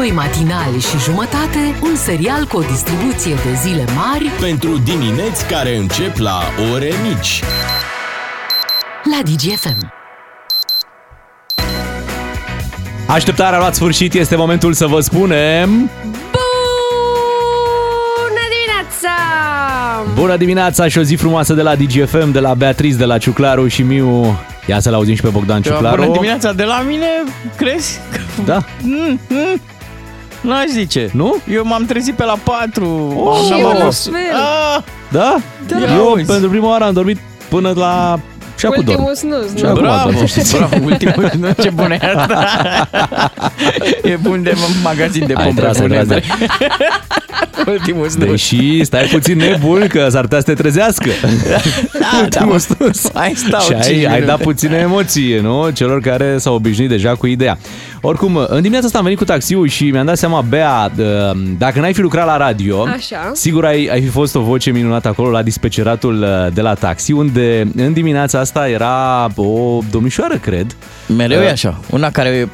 Doi matinali și jumătate, un serial cu o distribuție de zile mari Pentru dimineți care încep la ore mici. la DGFM. Așteptarea a luat sfârșit, este momentul să vă spunem... Bună dimineața! Bună dimineața și o zi frumoasă de la DGFM, de la Beatriz, de la Ciuclaru și Miu. Ia să-l auzim și pe Bogdan Ciuclaru. Bună dimineața de la mine, crezi? Da. Mm, mm. N-aș zice. Nu? Eu m-am trezit pe la 4. Oh, Și am eu la fost. fel. Ah, Da? Da. Eu Auzi. pentru prima oară am dormit până la... Și acum dorm. Ultimul snus, Și nu? acum bravo, dorm, știți? bravo, ultimul, nu, ce bun e asta. e bun de magazin de Hai, pompe trase, bune. trase. ultimul snus. Deși stai puțin nebun că s-ar putea să te trezească. Da, da, mă, Hai stau și ai, cinci ai minute. dat puțină emoție, nu? Celor care s-au obișnuit deja cu ideea. Oricum, în dimineața asta am venit cu taxiul și mi-am dat seama, Bea, d- dacă n-ai fi lucrat la radio, Așa. sigur ai, ai fi fost o voce minunată acolo la dispeceratul uh, de la taxi, unde în dimineața asta era o domnișoară, cred, Mereu e așa. Una care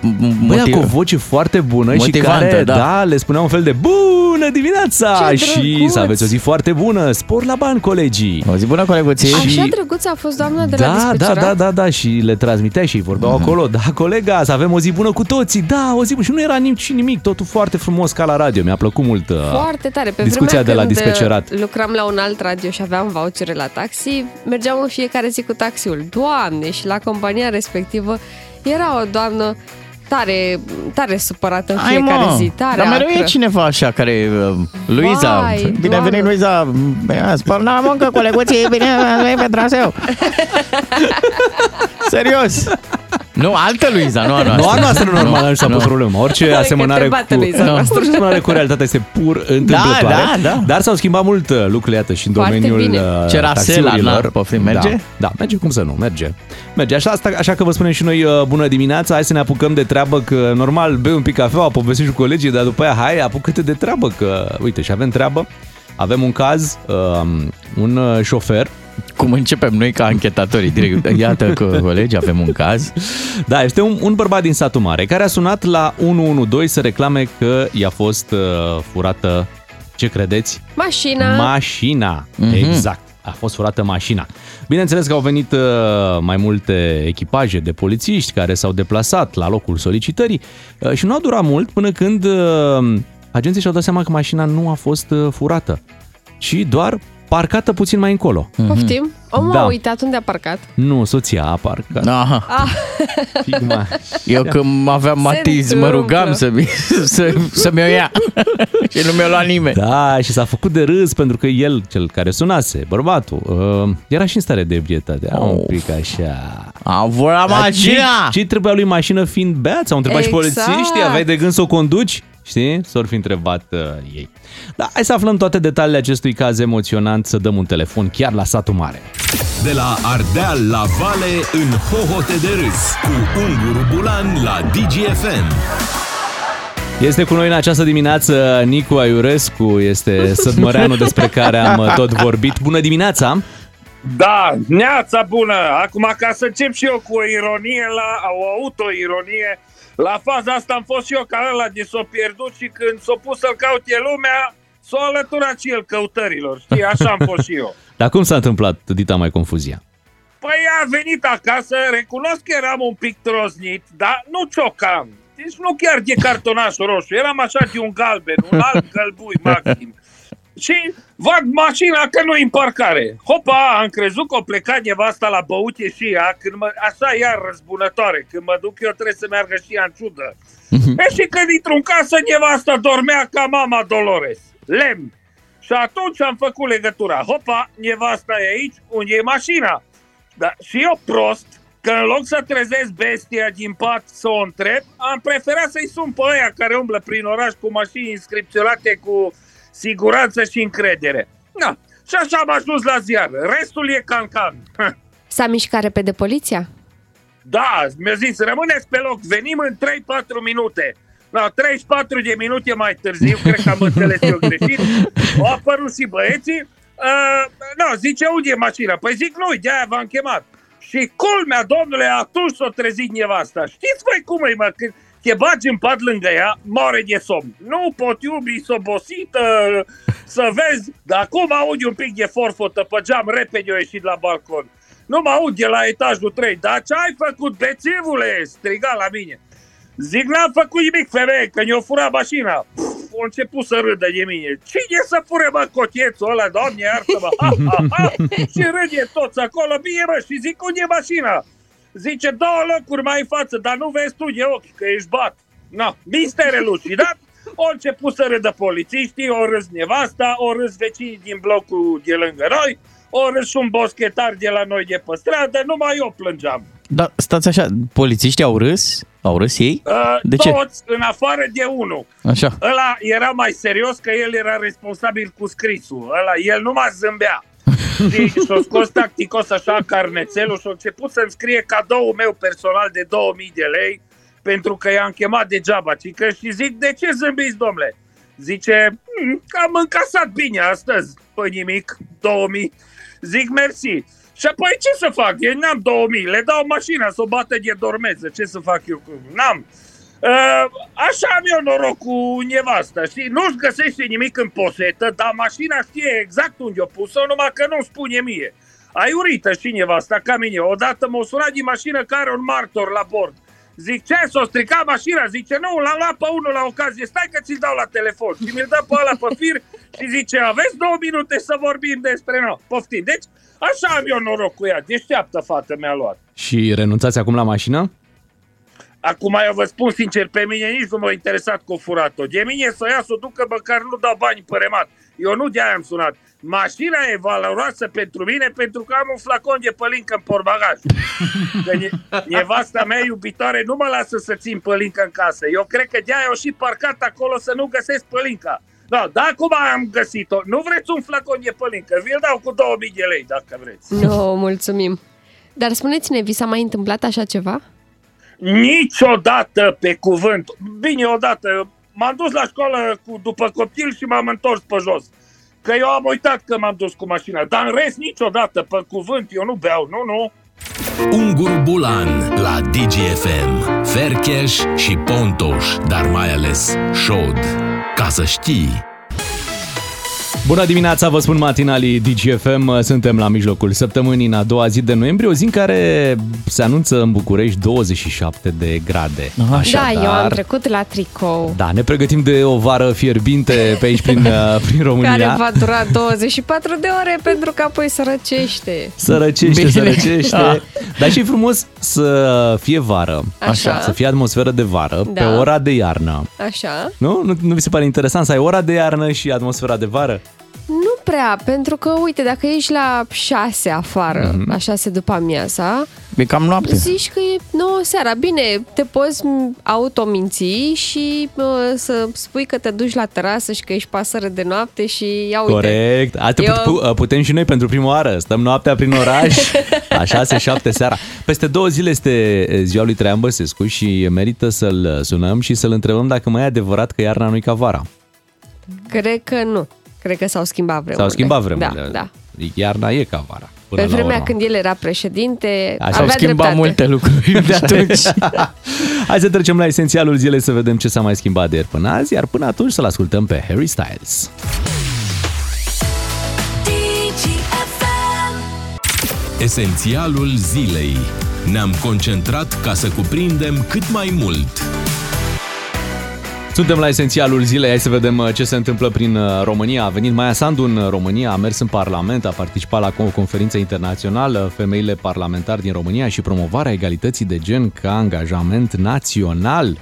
Băia motiv... cu o voce foarte bună și Motivantă, care, da. da, le spunea un fel de bună dimineața Ce și drăguț! să aveți o zi foarte bună, spor la bani, colegii. O zi bună, coleguții. Așa drăguță a fost doamna de la Da, da, dispecerat. da, da, da, și le transmitea și vorbeau Mhm. acolo, da, colega, să avem o zi bună cu toții, da, o zi bună. Și nu era nici nimic, totul foarte frumos ca la radio, mi-a plăcut mult. uh, Foarte tare. Pe Discuția vremea de la când dispecerat. lucram la un alt radio și aveam vouchere la taxi, mergeam în fiecare zi cu taxiul. Doamne, și la compania respectivă era o doamnă tare, tare supărată în Hai, fiecare mă. zi, tare Dar mereu e acră. cineva așa care... uh, Luiza. Vai, bine Doamne. venit, Luiza. Bine, Spăl la muncă, coleguții. Bine venit pe traseu. Serios. Nu, altă Luiza, nu a noastră. Nu a noastră normal, nu s-a pus problemă. Orice Că te asemănare bate cu... Luiza Nu, noastră. orice asemănare cu realitatea este pur întâmplătoare. da, da. Dar s-au schimbat mult uh, lucrurile, iată, și în Foarte domeniul bine. uh, Ce rasela, taxiurilor. na, poftim, merge? Da, da, merge, cum să nu, merge. Merge, așa, asta, așa că vă spunem și noi uh, bună dimineața, hai să ne apucăm de treabă, că normal bei un pic cafea, povestești cu colegii, dar după aia hai, apucă-te de treabă, că uite, și avem treabă. Avem un caz, um, un uh, șofer Cum începem noi ca anchetatorii direct. Iată că, colegi, avem un caz. Da, este un, un bărbat din satul mare care a sunat la 112 să reclame că i-a fost uh, furată, ce credeți? Mașina. Mașina. Mhm. Exact. A fost furată mașina. Bineînțeles că au venit uh, mai multe echipaje de polițiști care s-au deplasat la locul solicitării uh, și nu a durat mult până când uh, agenții și-au dat seama că mașina nu a fost uh, furată, ci doar parcată puțin mai încolo. Poftim? Omul Da. a uitat unde a parcat. Nu, soția a parcat. Aha. Ah, Figma. Eu când aveam matiz, mă întâmplă. rugam să, mi, să, să mi-o ia. și nu mi-o lua nimeni. Da, și s-a făcut de râs pentru că el, cel care sunase, bărbatul, uh, era și în stare de ebrietate. Era un Oh. pic așa. Am furat mașina! Ce, ce trebuia lui mașină fiind beat? Au întrebat Exact. și polițiștii, aveai de gând să o conduci? Știi? S-or fi întrebat uh, ei. Da, hai să aflăm toate detaliile acestui caz emoționant, să dăm un telefon chiar la satul mare. De la Ardeal la Vale în hohote de râs cu Unguru Bulan la DGFM. Este cu noi în această dimineață Nicu Aiurescu, este sădmăreanul despre care am uh, tot vorbit. Bună dimineața! Da, neața bună! Acum, ca să încep și eu cu o ironie, la, o autoironie, la faza asta am fost și eu ca ăla de s-o pierdut și când s-o pus să-l caute lumea, s-a alăturat și el căutărilor, știi? Așa am fost și eu. Dar cum s-a întâmplat, dita mai confuzia? Păi a venit acasă, recunosc că eram un pic troznit, dar nu ciocam. Deci nu chiar de cartonașul roșu, eram așa de un galben, un alb gălbui maxim. Și văd mașina că nu în parcare. Hopa, am crezut că o plecat nevasta la băute și ea, când mă, așa iar răzbunătoare, când mă duc eu trebuie să meargă și ea în ciudă. e și când intru în casă, nevasta dormea ca mama Dolores. Lemn. Și atunci am făcut legătura. Hopa, nevasta e aici, unde e mașina? Da, și eu prost, că în loc să trezesc bestia din pat să o întreb, am preferat să-i sun pe ăia care umblă prin oraș cu mașini inscripționate cu siguranță și încredere. Da, și așa am ajuns la ziar. Restul e cancan. S-a mișcat repede poliția? Da, mi-a zis, rămâneți pe loc, venim în 3-4 minute. La 34 de minute mai târziu, cred că am înțeles eu greșit, au apărut și băieții. Uh, nu, zice, unde e mașina? Păi zic, nu, de-aia v-am chemat. Și culmea, domnule, atunci s-a trezit nevasta. Știți voi cum e, mă? Când te bagi în pat lângă ea, moare de somn. Nu pot iubi, s obosită, să vezi, dar acum aud un pic de forfotă pe geam, repede eu ieșit la balcon. Nu mă aud de la etajul 3, dar ce ai făcut, bețivule? Striga la mine. Zic, n-am făcut nimic, femeie, că ne-o furat mașina. Puf, a început să râdă de mine. Cine să fure, mă, cochețul ăla, doamne, iartă-mă. Ha, ha, ha. și râde toți acolo, bine, mă, și zic, unde e mașina? Zice, două locuri mai în față, dar nu vezi tu de ochi, că ești bat. No, mister elucidat, au început să râdă polițiștii, o râs nevasta, o râs vecinii din blocul de lângă noi, o râs și un boschetar de la noi de pe stradă, numai eu plângeam. Dar stați așa, polițiștii au râs? Au râs ei? Uh, De ce? Toți, în afară de unul. Așa. Ăla era mai serios că el era responsabil cu scrisul. Ăla, el nu mă zâmbea. Și și-a scos tacticos așa carnețelul și a început să-mi scrie cadoul meu personal de 2000 de lei pentru că i-am chemat degeaba. Cică, și zic, de ce zâmbiți, domnule? Zice, "Hmm, că am încasat bine astăzi, pe nimic, 2000. Zic, mersi. Și apoi ce să fac? Eu n-am 2000, le dau mașina să o bată de dormeză. Ce să fac eu? cu- N-am. Uh, așa am eu noroc cu nevasta, știi? Nu-și găsește nimic în posetă, dar mașina știe exact unde o pus-o, numai că nu spune mie. Aiurită și nevasta, ca mine. Odată m-a sunat din mașină care un martor la bord. Zic, ce, s-a stricat mașina? Zice, nu, l-am luat pe unul la ocazie, stai că ți-l dau la telefon. Și mi-l dă pe ăla pe fir și zice, aveți două minute să vorbim despre noi. Poftim. Deci, așa am eu noroc cu ea. Deșteaptă fată mi-a luat. Și renunțați acum la mașină? Acum eu vă spun sincer, pe mine nici nu m-a interesat cu furat-o. De mine să ia să o ducă, măcar nu dau bani pe remat. Eu nu de-aia am sunat. Mașina e valoroasă pentru mine pentru că am un flacon de pălincă în portbagaj. Că ne, nevasta mea iubitoare nu mă lasă să țin pălincă în casă. Eu cred că de-aia au și parcat acolo să nu găsesc pălinca. Da, da, acum am găsit-o. Nu vreți un flacon de pălincă? Vi-l dau cu 2000 de lei, dacă vreți. Nu, mulțumim. Dar spuneți-ne, vi s-a mai întâmplat așa ceva? Niciodată pe cuvânt. Bine, odată m-am dus la școală cu, după copil și m-am întors pe jos. Că eu am uitat că m-am dus cu mașina. Dar în rest niciodată, pe cuvânt, eu nu beau, nu, nu. Ungur Bulan la DGFM. Fercheș și Pontoș, dar mai ales Șod. Ca să știi... Bună dimineața, vă spun matinalii DGFM. Suntem la mijlocul săptămânii, în a doua zi de noiembrie, o zi în care se anunță în București 27 de grade. Da, eu am trecut la tricou. Da, ne pregătim de o vară fierbinte pe aici prin, uh, prin România. Care va dura 24 de ore pentru că apoi se răcește. Sărăcește, Bine. sărăcește. Da. Dar și e frumos să fie vară. Așa. Să fie atmosferă de vară Da. pe ora de iarnă. Așa. Nu? nu? Nu vi se pare interesant să ai ora de iarnă și atmosfera de vară? Nu prea, pentru că, uite, dacă ești la 6 afară, Mhm. la 6 după amiaza, E cam noapte. zici că e 9 seara. Bine, te poți m, autominți și uh, să spui că te duci la terasă și că ești pasăre de noapte și ia uite. Corect. Atât Eu- pu- putem și noi pentru prima oară. Stăm noaptea prin oraș, la 6-7 seara. Peste două zile este ziua lui Traian Băsescu și merită să-l sunăm și să-l întrebăm dacă mai e adevărat că iarna nu-i ca vara. Cred că nu. Cred că s-au schimbat vremurile. S-au schimbat vremurile. Da, da. Iarna e ca vara. Până Pe la vremea urmă. când el era președinte, Așa, S-au avea schimbat dreptate. multe lucruri de atunci. Hai să trecem la esențialul zilei să vedem ce s-a mai schimbat de ieri până azi, iar până atunci să-l ascultăm pe Harry Styles. Esențialul zilei. Ne-am concentrat ca să cuprindem cât mai mult. Suntem la esențialul zilei, hai să vedem uh, ce se întâmplă prin uh, România. A venit Maia Sandu în România, a mers în Parlament, a participat la o conferință internațională, femeile parlamentari din România și promovarea egalității de gen ca angajament național.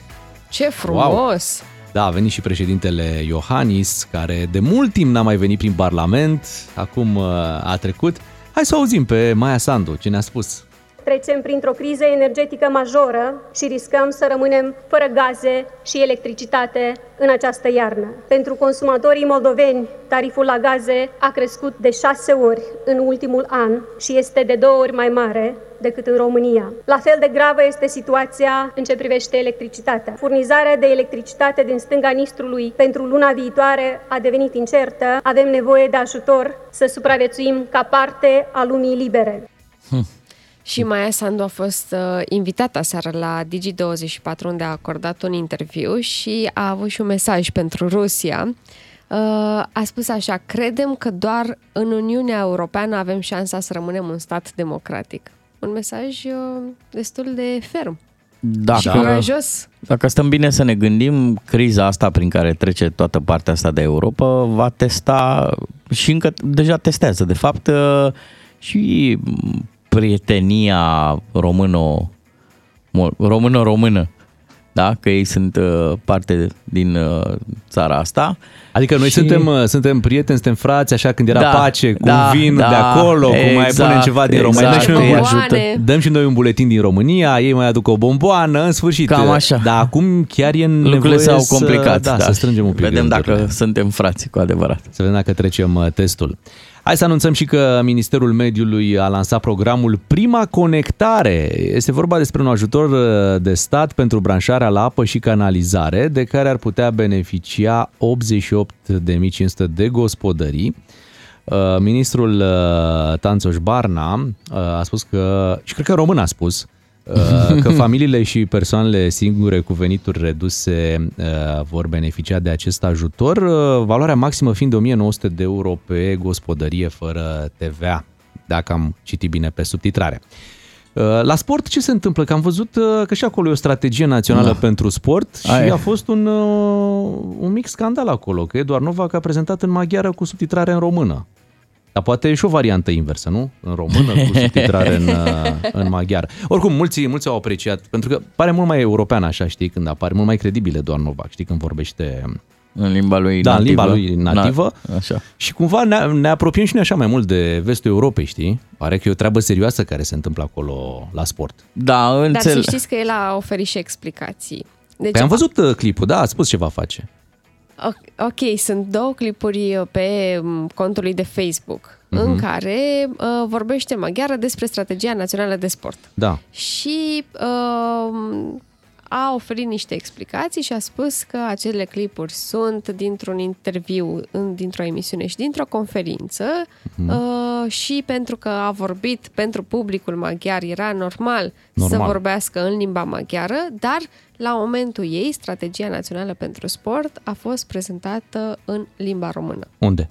Ce frumos! Da, a venit și președintele Iohannis, care de mult timp n-a mai venit prin Parlament, acum uh, a trecut. Hai să o auzim pe Maia Sandu, ce ne-a spus. Trecem printr-o criză energetică majoră și riscăm să rămânem fără gaze și electricitate în această iarnă. Pentru consumatorii moldoveni, tariful la gaze a crescut de șase ori în ultimul an și este de două ori mai mare decât în România. La fel de gravă este situația în ce privește electricitatea. Furnizarea de electricitate din stânga Nistrului pentru luna viitoare a devenit incertă. Avem nevoie de ajutor să supraviețuim ca parte a lumii libere. Și Maia Sandu a fost uh, invitată aseară la Digi24 unde a acordat un interviu și a avut și un mesaj pentru Rusia. Uh, a spus așa, credem că doar în Uniunea Europeană avem șansa să rămânem un stat democratic. Un mesaj uh, destul de ferm Dacă, și curajos. dacă stăm bine să ne gândim, criza asta prin care trece toată partea asta de Europa va testa și încă deja testează, de fapt, uh, și prietenia româno română-română, da? că ei sunt uh, parte din uh, țara asta. Adică noi Și- suntem, uh, suntem prieteni, suntem frați, așa când era Da, pace, cu da, vin da, de acolo, cu mai exact, punem ceva din România. exact, Dăm și, îi noi, ajută. dăm și noi un buletin din România, ei mai aduc o bomboană, în sfârșit. Cam așa. Dar acum chiar e nevoie Lucrurile s-au să, complicat. Da, să strângem un pic Vedem gândurile. dacă suntem frați cu adevărat. Să vedem dacă trecem uh, testul. Hai să anunțăm și că Ministerul Mediului a lansat programul Prima Conectare. Este vorba despre un ajutor uh, de stat pentru branșarea la apă și canalizare, de care ar putea beneficia 88.500 de gospodării. Uh, Ministrul uh, Tanțoș Barna uh, a spus că, și cred că român a spus, uh, că familiile și persoanele singure cu venituri reduse uh, vor beneficia de acest ajutor, uh, valoarea maximă fiind de 1900 de euro pe gospodărie fără TVA, dacă am citit bine pe subtitrare. Uh, La sport ce se întâmplă? Că am văzut uh, că și acolo e o strategie națională Da. pentru sport și Aia e. a fost un, uh, un mic scandal acolo, că Eduard Novak a prezentat în maghiară cu subtitrare în română. Dar poate e și o variantă inversă, nu? În română cu subtitrare în, uh, în maghiară. Oricum, mulți, mulți au apreciat, pentru că pare mult mai european așa, știi, când apare, mult mai credibil Eduard Novak, știi, când vorbește În limba lui da, în nativă. limba lui nativă. Na, așa. Și cumva ne, ne apropiem și noi așa mai mult de vestul Europei, știi? Pare că e o treabă serioasă care se întâmplă acolo la sport. Da, Dar să înțeleg. știți că el a oferit și explicații. Deci, Păi am văzut uh, clipul, da, a spus ce va face. O- Ok, sunt două clipuri uh, pe m, contul lui de Facebook Mhm. în care uh, vorbește maghiară despre strategia națională de sport. Da. Și uh, a oferit niște explicații și a spus că acele clipuri sunt dintr-un interviu, în, dintr-o emisiune și dintr-o conferință Mhm. uh, și pentru că a vorbit pentru publicul maghiar era normal, Normal. să vorbească în limba maghiară, dar la momentul ei, strategia națională pentru sport a fost prezentată în limba română. Unde?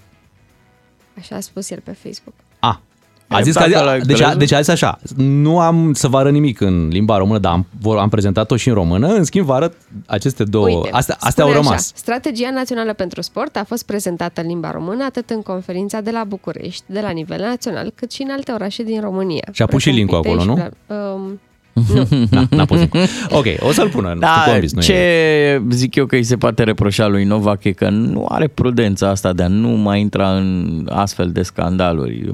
Așa a spus el pe Facebook. A. A E, zis că, dacă l-ai deci, a, înțeles. deci a zis așa, nu am să vă arăt nimic în limba română, dar am, vor- am prezentat-o și în română, în schimb vă arăt aceste două, Uite, astea, astea au spune rămas. Așa, Strategia Națională pentru Sport a fost prezentată în limba română atât în conferința de la București, de la nivel național, cât și în alte orașe din România. Și a pus și precum link-ul Pitești, acolo, nu? Bla- Um, Na, n-a pus nimic. Ok, o să-l pună, nu știu Da, convins, nu ce e. zic eu că îi se poate reproșa lui Novak e că nu are prudența asta de a nu mai intra în astfel de scandaluri.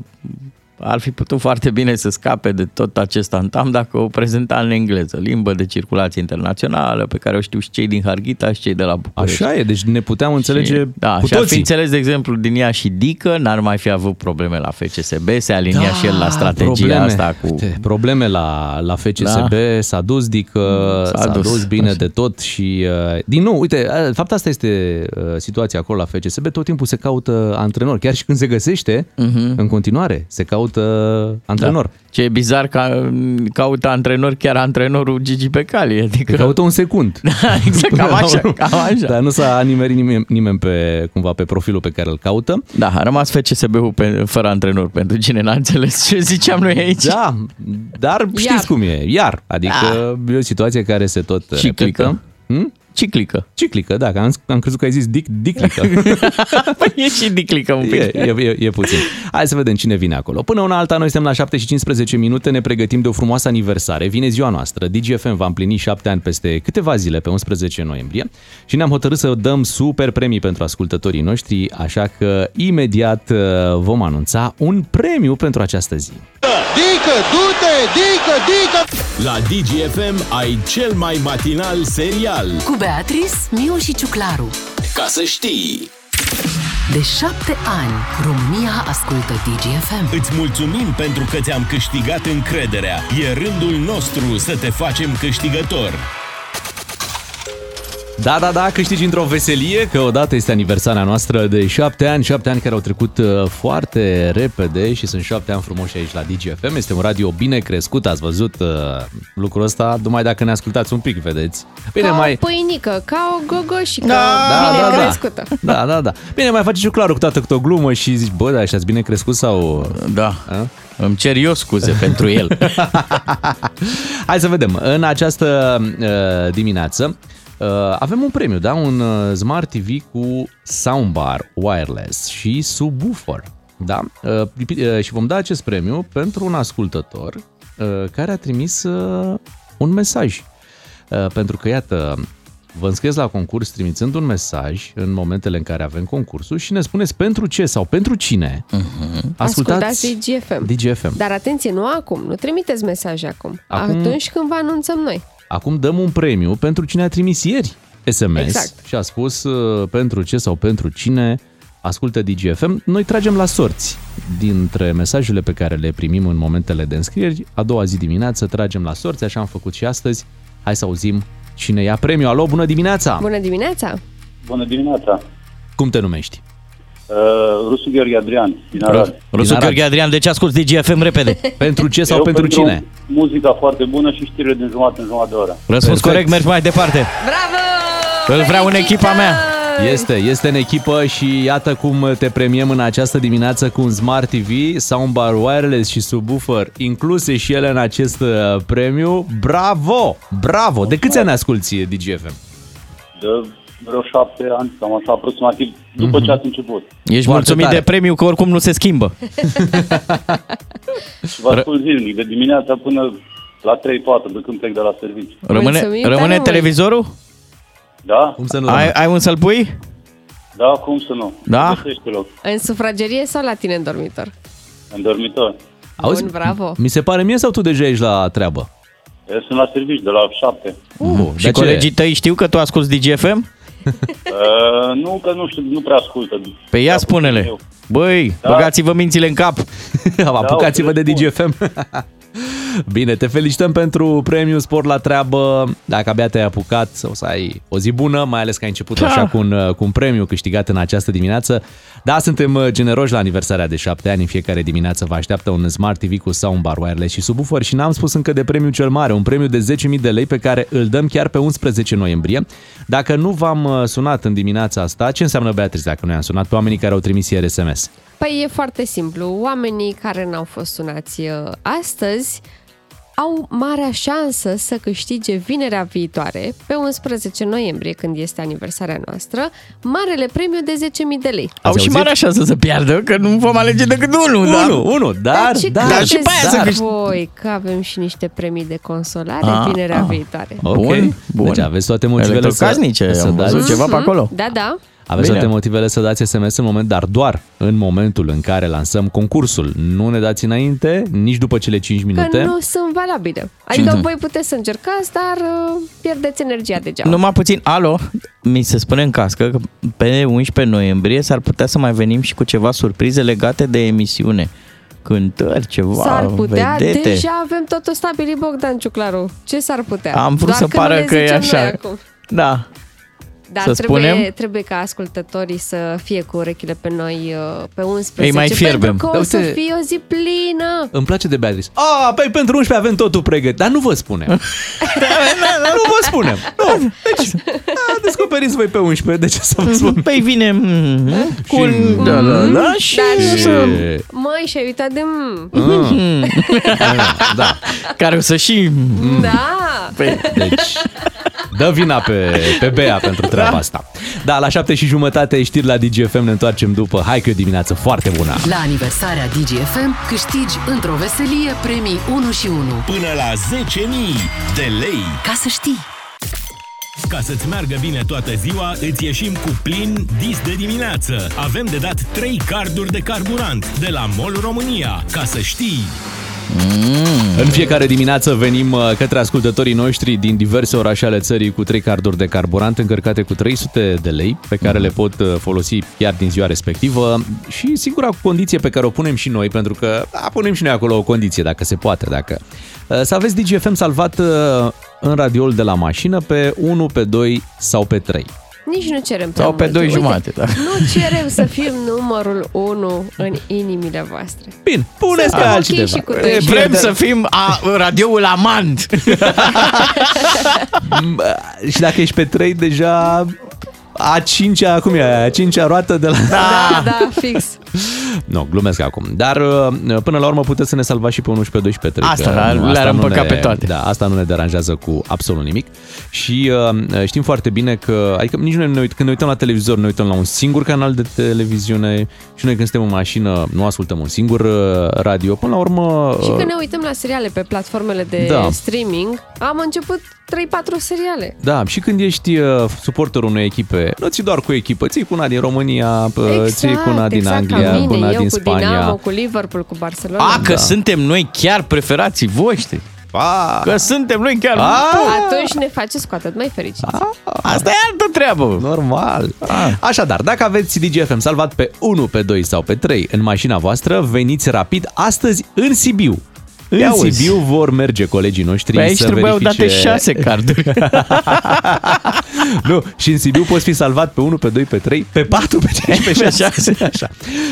Ar fi putut foarte bine să scape de tot acest antam dacă o prezenta în engleză, limbă de circulație internațională, pe care o știu și cei din Harghita și cei de la București. Așa e, deci ne puteam înțelege și, da, cu și ar fi toții. înțeles, de exemplu, din ea și Dică, n-ar mai fi avut probleme la FCSB, se alinia și el la strategia Da, probleme. asta cu... Uite, probleme la, la FCSB, da. s-a dus, adică S-a s-a, dus, dus, bine așa. de tot și uh, din nou, uite, uh, de fapt asta este uh, situația acolo la FCSB, tot timpul se caută antrenor, chiar și când se găsește, uh-huh. în continuare, se caută antrenor. Da. Ce e bizar că caută antrenor chiar antrenorul Gigi Becali. Adică... Se caută un secund. Da, exact, cam așa, Până la urmă. cam așa. Dar nu s-a nimerit nimeni, nimeni pe, cumva pe profilul pe care îl caută. Da, a rămas FCSB-ul pe, fără antrenor, pentru cine n-a înțeles ce ziceam noi aici. Da, dar știți Iar. cum e, iar. Adică da. e o situație care se tot Ciclică. repetă. Hmm? Ciclică. Ciclică, da, că am, am crezut că ai zis dic, diclică. Păi e și diclică un pic. e, e, e, e puțin. Hai să vedem cine vine acolo. Până una alta, noi suntem la 7 și 15 minute, ne pregătim de o frumoasă aniversare. Vine ziua noastră. DGFM va împlini 7 ani peste câteva zile, pe 11 noiembrie, și ne-am hotărât să dăm super premii pentru ascultătorii noștri, așa că imediat uh, vom anunța un premiu pentru această zi. Dică, du-te, dică, dică! La DGFM ai cel mai matinal serial. Cu Beatrice, Miu și Ciuclaru. Ca să știi! De șapte ani, România ascultă DGFM. Îți mulțumim pentru că ți-am câștigat încrederea. E rândul nostru să te facem câștigător. Da, da, da, câștigi într-o veselie, că odată este aniversarea noastră de șapte ani, șapte ani care au trecut uh, foarte repede și sunt șapte ani frumoși aici la DGFM. Este un radio bine crescut, ați văzut uh, lucrul ăsta, numai dacă ne ascultați un pic, vedeți. Bine, ca mai... o pâinică, ca o gogoșică Da, bine da, da. crescută. Da, da, da. Bine, mai faci și clarul cu toată câte o glumă și zici, bă, dar ăștia bine crescut sau... Da. A? Îmi cer eu scuze pentru el. Hai să vedem. În această uh, dimineață uh, avem un premiu, da? Un uh, Smart TV cu soundbar wireless și subwoofer. Da? Uh, uh, și vom da acest premiu pentru un ascultător uh, care a trimis uh, un mesaj. Uh, pentru că, iată, vă înscrieți la concurs trimițând un mesaj în momentele în care avem concursul și ne spuneți pentru ce sau pentru cine uh-huh. Ascultați DGFM. DGFM. Dar atenție, nu acum, nu trimiteți mesaje acum. Acum- Atunci când vă anunțăm noi. Acum dăm un premiu pentru cine a trimis ieri SMS Exact. și a spus uh, pentru ce sau pentru cine ascultă DGFM. Noi tragem la sorți dintre mesajele pe care le primim în momentele de înscrieri. A doua zi dimineață tragem la sorți, așa am făcut și astăzi. Hai să auzim cine ia premiu. Alo, bună dimineața! Bună dimineața! Bună dimineața! Cum te numești? Uh, Rusu Gheorghe Adrian, din Arad. Rusu Arad. Gheorghe Adrian, de ce asculti DGFM repede? Pentru ce sau Eu pentru cine? Muzica foarte bună și știrile din jumătate în jumătate de oră. Răspuns Perfect. corect, mergi mai departe. Bravo! Îl vreau în echipa mea. Este, este în echipă și iată cum te premiem în această dimineață cu un Smart TV, soundbar wireless și subwoofer incluse și ele în acest uh, premiu. Bravo! Bravo! De câți ani asculti DGFM? De vreo șapte ani, cam așa, aproximativ, după ce ați început. Ești Foarte mulțumit tare. de premiu că oricum nu se schimbă. Și vă ascult zilnic, de dimineața până la 3-4, de când plec de la serviciu. Rămâne, Mulțumim tare rămâne mult. televizorul? Da? Cum să nu Ai, rămână? ai un să-l pui? Da, cum să nu? Da? Găsește loc, În sufragerie sau la tine în dormitor? în dormitor. Auzi, Bun, bravo. Mi se pare mie sau tu deja ești la treabă? Eu sunt la serviciu de la 7. Uh, Și colegii tăi știu că tu asculti DGFM? Uh, nu, că nu știu, nu prea ascultă. Pe ea Da, spune-le. eu. Băi, Da. băgați-vă mințile în cap. Apucați-vă de o să le DGFM. Bine, te felicităm pentru premiul Sport la treabă. Dacă abia te-ai apucat, o să ai o zi bună, mai ales că ai început Da. așa cu un, cu un premiu câștigat în această dimineață. Da, suntem uh, generoși la aniversarea de 7 ani. În fiecare dimineață vă așteaptă un Smart TV cu soundbar wireless și subwoofer și n-am spus încă de premiul cel mare, un premiu de 10.000 de lei pe care îl dăm chiar pe 11 noiembrie. Dacă nu v-am uh, sunat în dimineața asta, ce înseamnă Beatrice dacă nu i-am sunat pe oamenii care au trimis ieri SMS? Păi e foarte simplu. Oamenii care n-au fost sunați uh, astăzi au marea șansă să câștige vinerea viitoare, pe 11 noiembrie, când este aniversarea noastră, marele premiu de 10.000 de lei. Au Ați și auzit? mare șansă să piardă, că nu vom alege decât unul, da? Unu, unu, dar, ce dar, dar și pe aia să credeți câștig- voi că avem și niște premii de consolare Ah, vinerea ah. viitoare? Ok. Bun, bun. Deci aveți toate motivele să, Electrocasnice, să am văzut dați, ceva pe acolo. Da, da. Aveți Bine. toate motivele să dați SMS în moment, dar doar în momentul în care lansăm concursul. Nu ne dați înainte, nici după cele 5 Că minute. nu sunt valabile. Adică voi puteți să încercați, dar uh, pierdeți energia degeaba. Numai puțin, alo, mi se spune în cască că pe 11 noiembrie s-ar putea să mai venim și cu ceva surprize legate de emisiune. Cântări, ceva, S-ar putea, vedete. deja avem totul stabilit, Bogdan Ciuclaru. Ce s-ar putea? Am vrut Doar să că nu pară le că e zicem așa. noi acum. Da, Dar Să trebuie, spunem? trebuie ca ascultătorii să fie cu urechile pe noi uh, pe 11. Ei mai fierbem. Pentru că Da, o să uite- fie o zi plină. Îmi place de Beatrice. A, păi pentru 11 avem totul pregătit, dar nu vă spunem. nu vă spunem. Nu. Deci, a, descoperiți voi pe 11, de ce să vă spun? păi vine mm, cu un... Și- Da, da, da, și... Dar nu Și- să... Măi, și-ai uitat de... m. Ah. Da. Care o să și... Da! Deci, dă vina pe, pe Bea pentru treaba asta. Da, la 7 și jumătate știri la DGFM, ne întoarcem după. Hai că e o dimineață foarte bună. La aniversarea DGFM câștigi într-o veselie premii 1 și 1. Până la 10.000 de lei. Ca să știi! Ca să-ți meargă bine toată ziua, îți ieșim cu plin dis de dimineață. Avem de dat 3 carduri de carburant de la MOL România. Ca să știi... În fiecare dimineață venim uh, către ascultătorii noștri din diverse orașe ale țării cu trei carduri de carburant încărcate cu 300 de lei, pe care le pot uh, folosi chiar din ziua respectivă. Și singura condiție pe care o punem și noi, pentru că da, punem și noi acolo o condiție, dacă se poate, dacă. Uh, să aveți DGFM salvat uh, în radioul de la mașină pe 1, pe 2 sau pe 3. Nici nu cerem prea Sau pe mult. doi Uite, jumate, da. Nu cerem să fim numărul 1 în inimile voastre. Bine, puneți pe Suntem ok altcineva. și cu E, doi Vrem să fim a, radioul amant. Și dacă ești pe 3, deja a cincea, cum e, a cincea roată de la... Da, da, fix. Nu, glumesc acum. Dar uh, până la urmă puteți să ne salvați și pe 1 și pe 2 și pe 3. Asta, că le-ar nu- nu împăca ne, pe toate. Da, asta nu ne deranjează cu absolut nimic. Și uh, știm foarte bine că, adică nici noi ne uit, când ne uităm la televizor, ne uităm la un singur canal de televiziune și noi când suntem în mașină nu ascultăm un singur uh, radio. Până la urmă... Și uh, când ne uităm la seriale pe platformele de Da. streaming, am început 3-4 seriale. Da, și când ești uh, suporterul unei echipe, nu ți doar cu echipă, ții cu una din România, uh, ții cu una din exact Anglia, ca mine, cu una eu din cu Spania. Dinamo, cu Liverpool, cu Barcelona. A, că Da. suntem noi chiar preferații voștri. A, Că suntem noi chiar... A. Atunci ne faceți cu atât mai fericiți. Asta e altă treabă. Normal. Așadar, dacă aveți DGFM salvat pe 1, pe 2 sau pe 3 în mașina voastră, veniți rapid astăzi în Sibiu. În Ia uzi. Sibiu vor merge colegii noștri Pe aici să trebuiau verifice... date șase carduri. nu, și în Sibiu poți fi salvat pe 1, pe 2, pe 3, pe 4, pe 5, pe 6. Așa.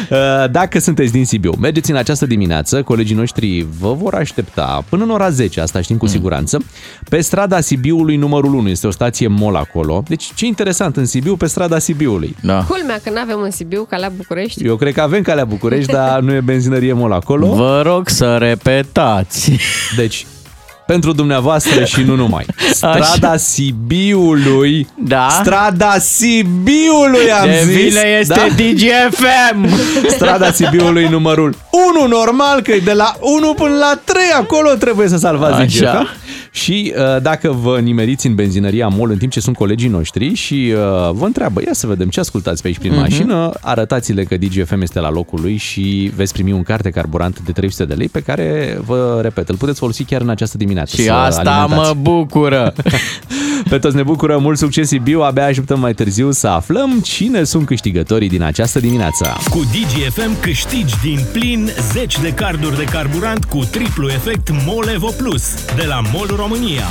Uh, Dacă sunteți din Sibiu, mergeți în această dimineață, colegii noștri vă vor aștepta până în ora 10, asta știm cu Mm. siguranță, pe strada Sibiului numărul 1, este o stație mol acolo. Deci ce interesant, în Sibiu, pe strada Sibiului. Da. Culmea că nu avem în Sibiu ca la București. Eu cred că avem calea București, dar nu e benzinărie mol acolo. Vă rog să repetați. Deci, pentru dumneavoastră și nu numai. Strada Așa. Sibiului. Da. Strada Sibiului am De zis. vină este da? DGFM. Strada Sibiului numărul 1, normal că e de la 1 până la 3, acolo trebuie să salvați Așa. DGFM. Și uh, dacă vă nimeriți în benzinăria MOL în timp ce sunt colegii noștri și uh, vă întreabă, ia să vedem ce ascultați pe aici prin Mhm. mașină, arătați-le că DGFM este la locul lui și veți primi un carte carburant de 300 de lei pe care, vă repet, îl puteți folosi chiar în această dimineață. Și să asta alimentați. mă bucură. Pe toți ne bucură mult succes Sibiu, abia așteptăm mai târziu să aflăm cine sunt câștigătorii din această dimineață. Cu DGFM câștigi din plin 10 de carduri de carburant cu triplu efect Molevo Plus de la MOL România.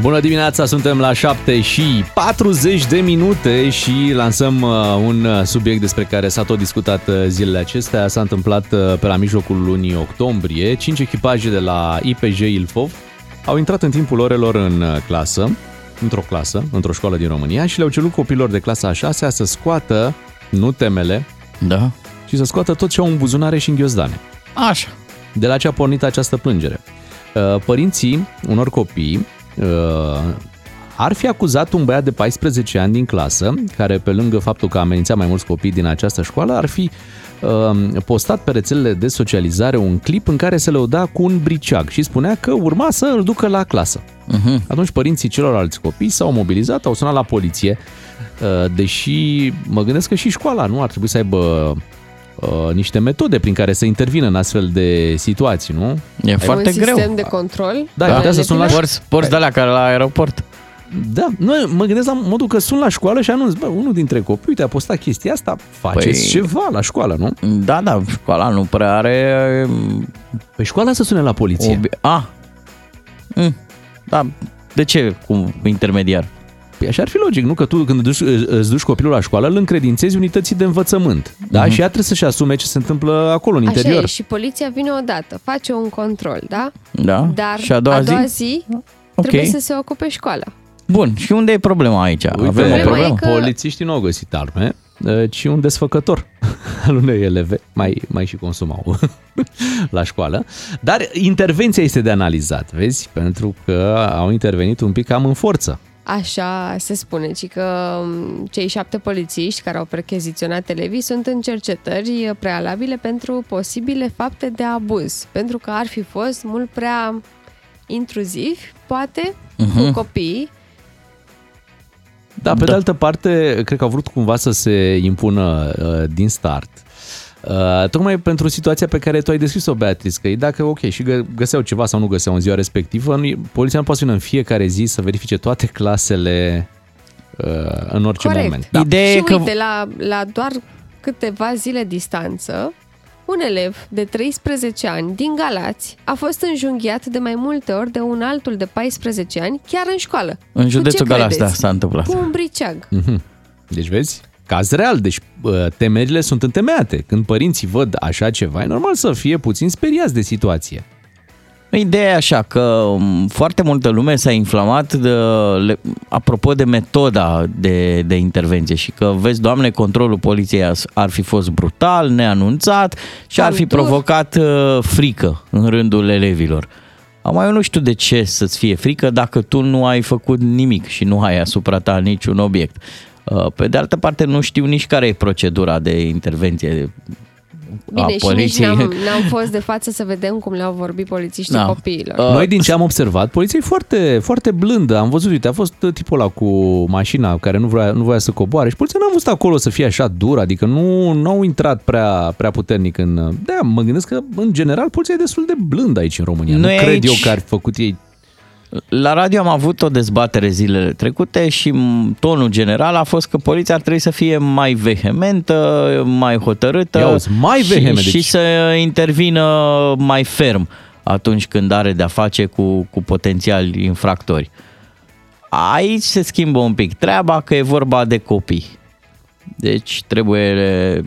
Bună dimineața, suntem la 7 și 40 de minute și lansăm uh, un uh, subiect despre care s-a tot discutat uh, zilele acestea. S-a întâmplat uh, pe la mijlocul lunii octombrie. Cinci echipaje de la IPJ Ilfov au intrat în timpul orelor în uh, clasă, într-o clasă, într-o școală din România și le-au cerut copilor de clasa a 6 să scoată, nu temele, Da. și să scoată tot ce au în buzunare și în ghiozdane. Așa. De la ce a pornit această plângere? Uh, Părinții unor copii uh, ar fi acuzat un băiat de 14 ani din clasă, care pe lângă faptul că amenința mai mulți copii din această școală, ar fi uh, postat pe rețelele de socializare un clip în care se lăuda cu un briceag și spunea că urma să îl ducă la clasă. Uh-huh. Atunci părinții celorlalți copii s-au mobilizat, au sunat la poliție, uh, deși mă gândesc că și școala nu ar trebui să aibă uh, niște metode prin care să intervină în astfel de situații, nu? E un foarte sistem greu. de control. Da, ai putea să sun la Porți, porți de alea care la aeroport. Da, nu, mă gândesc la modul că sun la școală și anunț, bă, unul dintre copii, uite, a postat chestia asta, faceți Păi- ceva la școală, nu? Da, da, școala nu prea are... Păi școala să sune la poliție. Obi- A. Mm. Da, de ce cu intermediar? Păi așa ar fi logic, nu? Că tu când duci, îți duci copilul la școală, îl încredințezi unității de învățământ. Da? Mhm. Și ea trebuie să-și asume ce se întâmplă acolo, în Așa interior. e, și poliția vine odată, face un control, da? Da? Dar și a doua, zi? zi Ok. trebuie să se ocupe școala. Bun, și unde e problema aici? Uite, Avem o Problema problemă? e că- polițiștii nu au găsit arme, eh, ci un desfăcător al unei eleve. Mai, mai și consumau la școală. Dar intervenția este de analizat, vezi? Pentru că au intervenit un pic cam în forță. Așa se spune, ci că m, cei șapte polițiști care au percheziționat elevii sunt în cercetări prealabile pentru posibile fapte de abuz, pentru că ar fi fost mult prea intruzivi, poate, Mhm. cu copiii. Da, pe da. de altă parte, cred că au vrut cumva să se impună uh, din start. Uh, tocmai pentru situația pe care tu ai descris-o, Beatrice, că e dacă, ok, și gă- găseau ceva sau nu găseau în ziua respectivă, nu, e- poliția nu poate să vină în fiecare zi să verifice toate clasele uh, în orice Corect. moment. Da. Ideea și e că... uite, la, la doar câteva zile distanță, Un elev de 13 ani din Galați a fost înjunghiat de mai multe ori de un altul de 14 ani chiar în școală. În Cu județul ce Galați, da, credeți? s-a întâmplat. Cu un briceag. Mhm. Deci vezi? Caz real, deci bă, temerile sunt întemeiate. Când părinții văd așa ceva, e normal să fie puțin speriați de situație. Ideea e așa că m, foarte multă lume s-a inflamat de, le, apropo de metoda de, de intervenție și că, vezi, doamne, controlul poliției as- ar fi fost brutal, neanunțat și ar fi Cam dur. provocat uh, frică în rândul elevilor. Acum eu nu știu de ce să-ți fie frică dacă tu nu ai făcut nimic și nu ai asupra ta niciun obiect. Uh, Pe de altă parte, nu știu nici care e procedura de intervenție Bine, a și nici poliției. n-am, n-am fost de față să vedem cum le-au vorbit polițiștii Da. copiilor. Uh, Noi din ce am observat, poliția e foarte, foarte blândă. Am văzut, uite, a fost tipul ăla cu mașina care nu voia, nu voia să coboare și poliția n-a văzut acolo să fie așa dur, adică nu, nu au intrat prea, prea puternic în... De mă gândesc că, în general, poliția e destul de blândă aici în România. Noi nu cred aici- eu că ar fi făcut ei La radio am avut o dezbatere zilele trecute și m, tonul general a fost că poliția ar trebui să fie mai vehementă, mai hotărâtă Ia uzi, mai vehement, și, deci- și să intervină mai ferm atunci când are de-a face cu, cu potențiali infractori. Aici se schimbă un pic treaba că e vorba de copii. Deci trebuie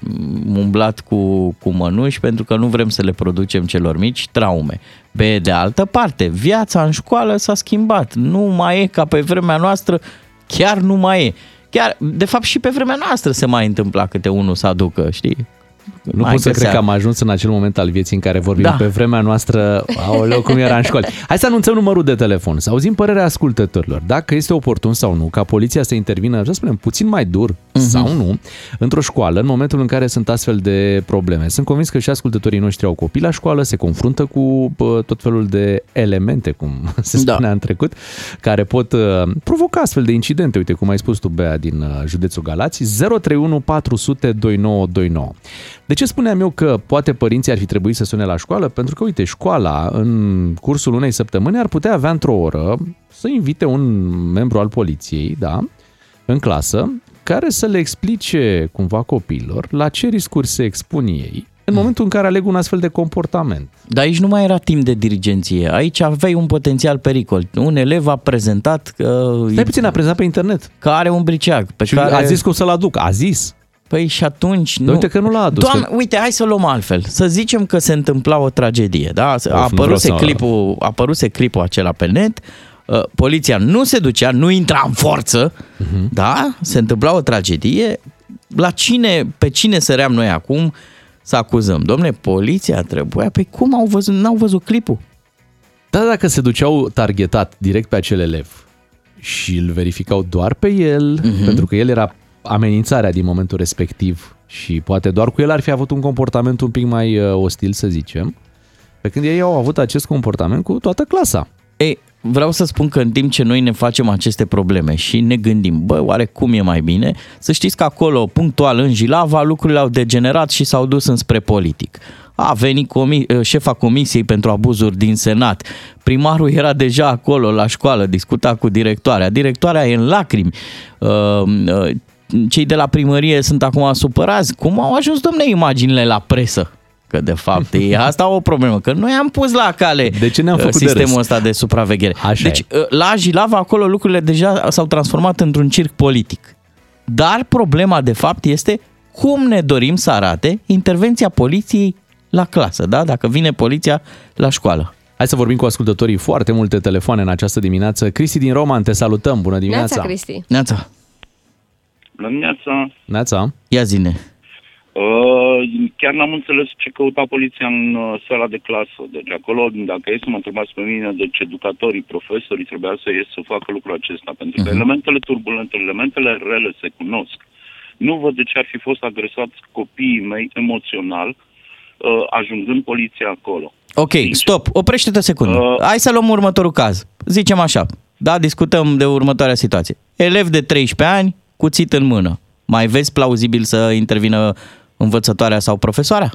umblat cu, cu mănuși pentru că nu vrem să le producem celor mici traume. Pe de altă parte, viața în școală s-a schimbat. Nu mai e ca pe vremea noastră, chiar nu mai e. Chiar, de fapt, și pe vremea noastră se mai întâmpla câte unul să aducă, știi? Nu pot să cred că am ajuns în acel moment al vieții în care vorbim Da. da. pe vremea noastră, aoleu, cum era în școală. Hai să anunțăm numărul de telefon, să auzim părerea ascultătorilor. Dacă este oportun sau nu, ca poliția să intervină, să spunem, puțin mai dur uh-huh. sau nu, într-o școală, în momentul în care sunt astfel de probleme. Sunt convins că și ascultătorii noștri au copii la școală, se confruntă cu bă, tot felul de elemente, cum se Da. spunea în trecut, care pot uh, provoca astfel de incidente. Uite, cum ai spus tu, Bea, din uh, județul Galați, 031 400 2929. De ce spuneam eu că poate părinții ar fi trebuit să sune la școală? Pentru că, uite, școala, în cursul unei săptămâni, ar putea avea într-o oră să invite un membru al poliției, da, în clasă, care să le explice cumva copiilor la ce riscuri se expun ei în momentul în care aleg un astfel de comportament. Dar aici nu mai era timp de dirigenție. Aici aveai un potențial pericol. Un elev a prezentat că, Stai puțin, a prezentat pe internet. că are un briceag. Pe Și care... a zis că o să-l aduc. A zis. Păi și atunci Dar nu... uite că nu l-a adus, Doamne, că- uite, hai să luăm altfel. Să zicem că se întâmpla o tragedie, da? A nu vreau apăruse, să- clipul, a apăruse clipul acela pe net, uh, poliția nu se ducea, nu intra în forță, Mhm. da? Se întâmpla o tragedie. La cine, pe cine săream noi acum să acuzăm? Domne, poliția trebuia, pe cum au văzut, n-au văzut clipul? Dar dacă se duceau targetat direct pe acel elev și îl verificau doar pe el, uh-huh. pentru că el era amenințarea din momentul respectiv și poate doar cu el ar fi avut un comportament un pic mai uh, ostil, să zicem, pe când ei au avut acest comportament cu toată clasa. Ei, vreau să spun că în timp ce noi ne facem aceste probleme și ne gândim, bă, oare cum e mai bine, să știți că acolo, punctual în Jilava, lucrurile au degenerat și s-au dus înspre politic. A venit comi- șefa comisiei pentru abuzuri din Senat. Primarul era deja acolo la școală, discuta cu directoarea. Directoarea e în lacrimi. Uh, uh, Cei de la primărie sunt acum supărați. Cum au ajuns, domne, imaginile la presă? Că de fapt e asta o problemă, că noi am pus la cale De ce ne-am uh, făcut de sistemul râs? ăsta de supraveghere. Așa deci e. uh, la Jilava acolo lucrurile deja s-au transformat într-un circ politic. Dar problema de fapt este cum ne dorim să arate intervenția poliției la clasă, da? Dacă vine poliția la școală. Hai să vorbim cu ascultătorii foarte multe telefoane în această dimineață. Cristi din Roman, te salutăm. Bună dimineața. Neața, Cristi. Neața, La dimineața, Neața. ia zine. uh, chiar n-am înțeles ce căuta poliția în uh, sala de clasă. Deci acolo, dacă e să mă întrebați pe mine, deci educatorii, profesorii trebuia să ies să facă lucrul acesta. Pentru că Mhm. elementele turbulente, elementele rele se cunosc. Nu văd de ce ar fi fost agresați copiii mei emoțional, uh, ajungând poliția acolo. Ok, stop, oprește-te o secundă. Uh. Hai să luăm următorul caz. Zicem așa, da, discutăm de următoarea situație. Elev de 13 ani, cuțit în mână. Mai vezi plauzibil să intervină învățătoarea sau profesoarea?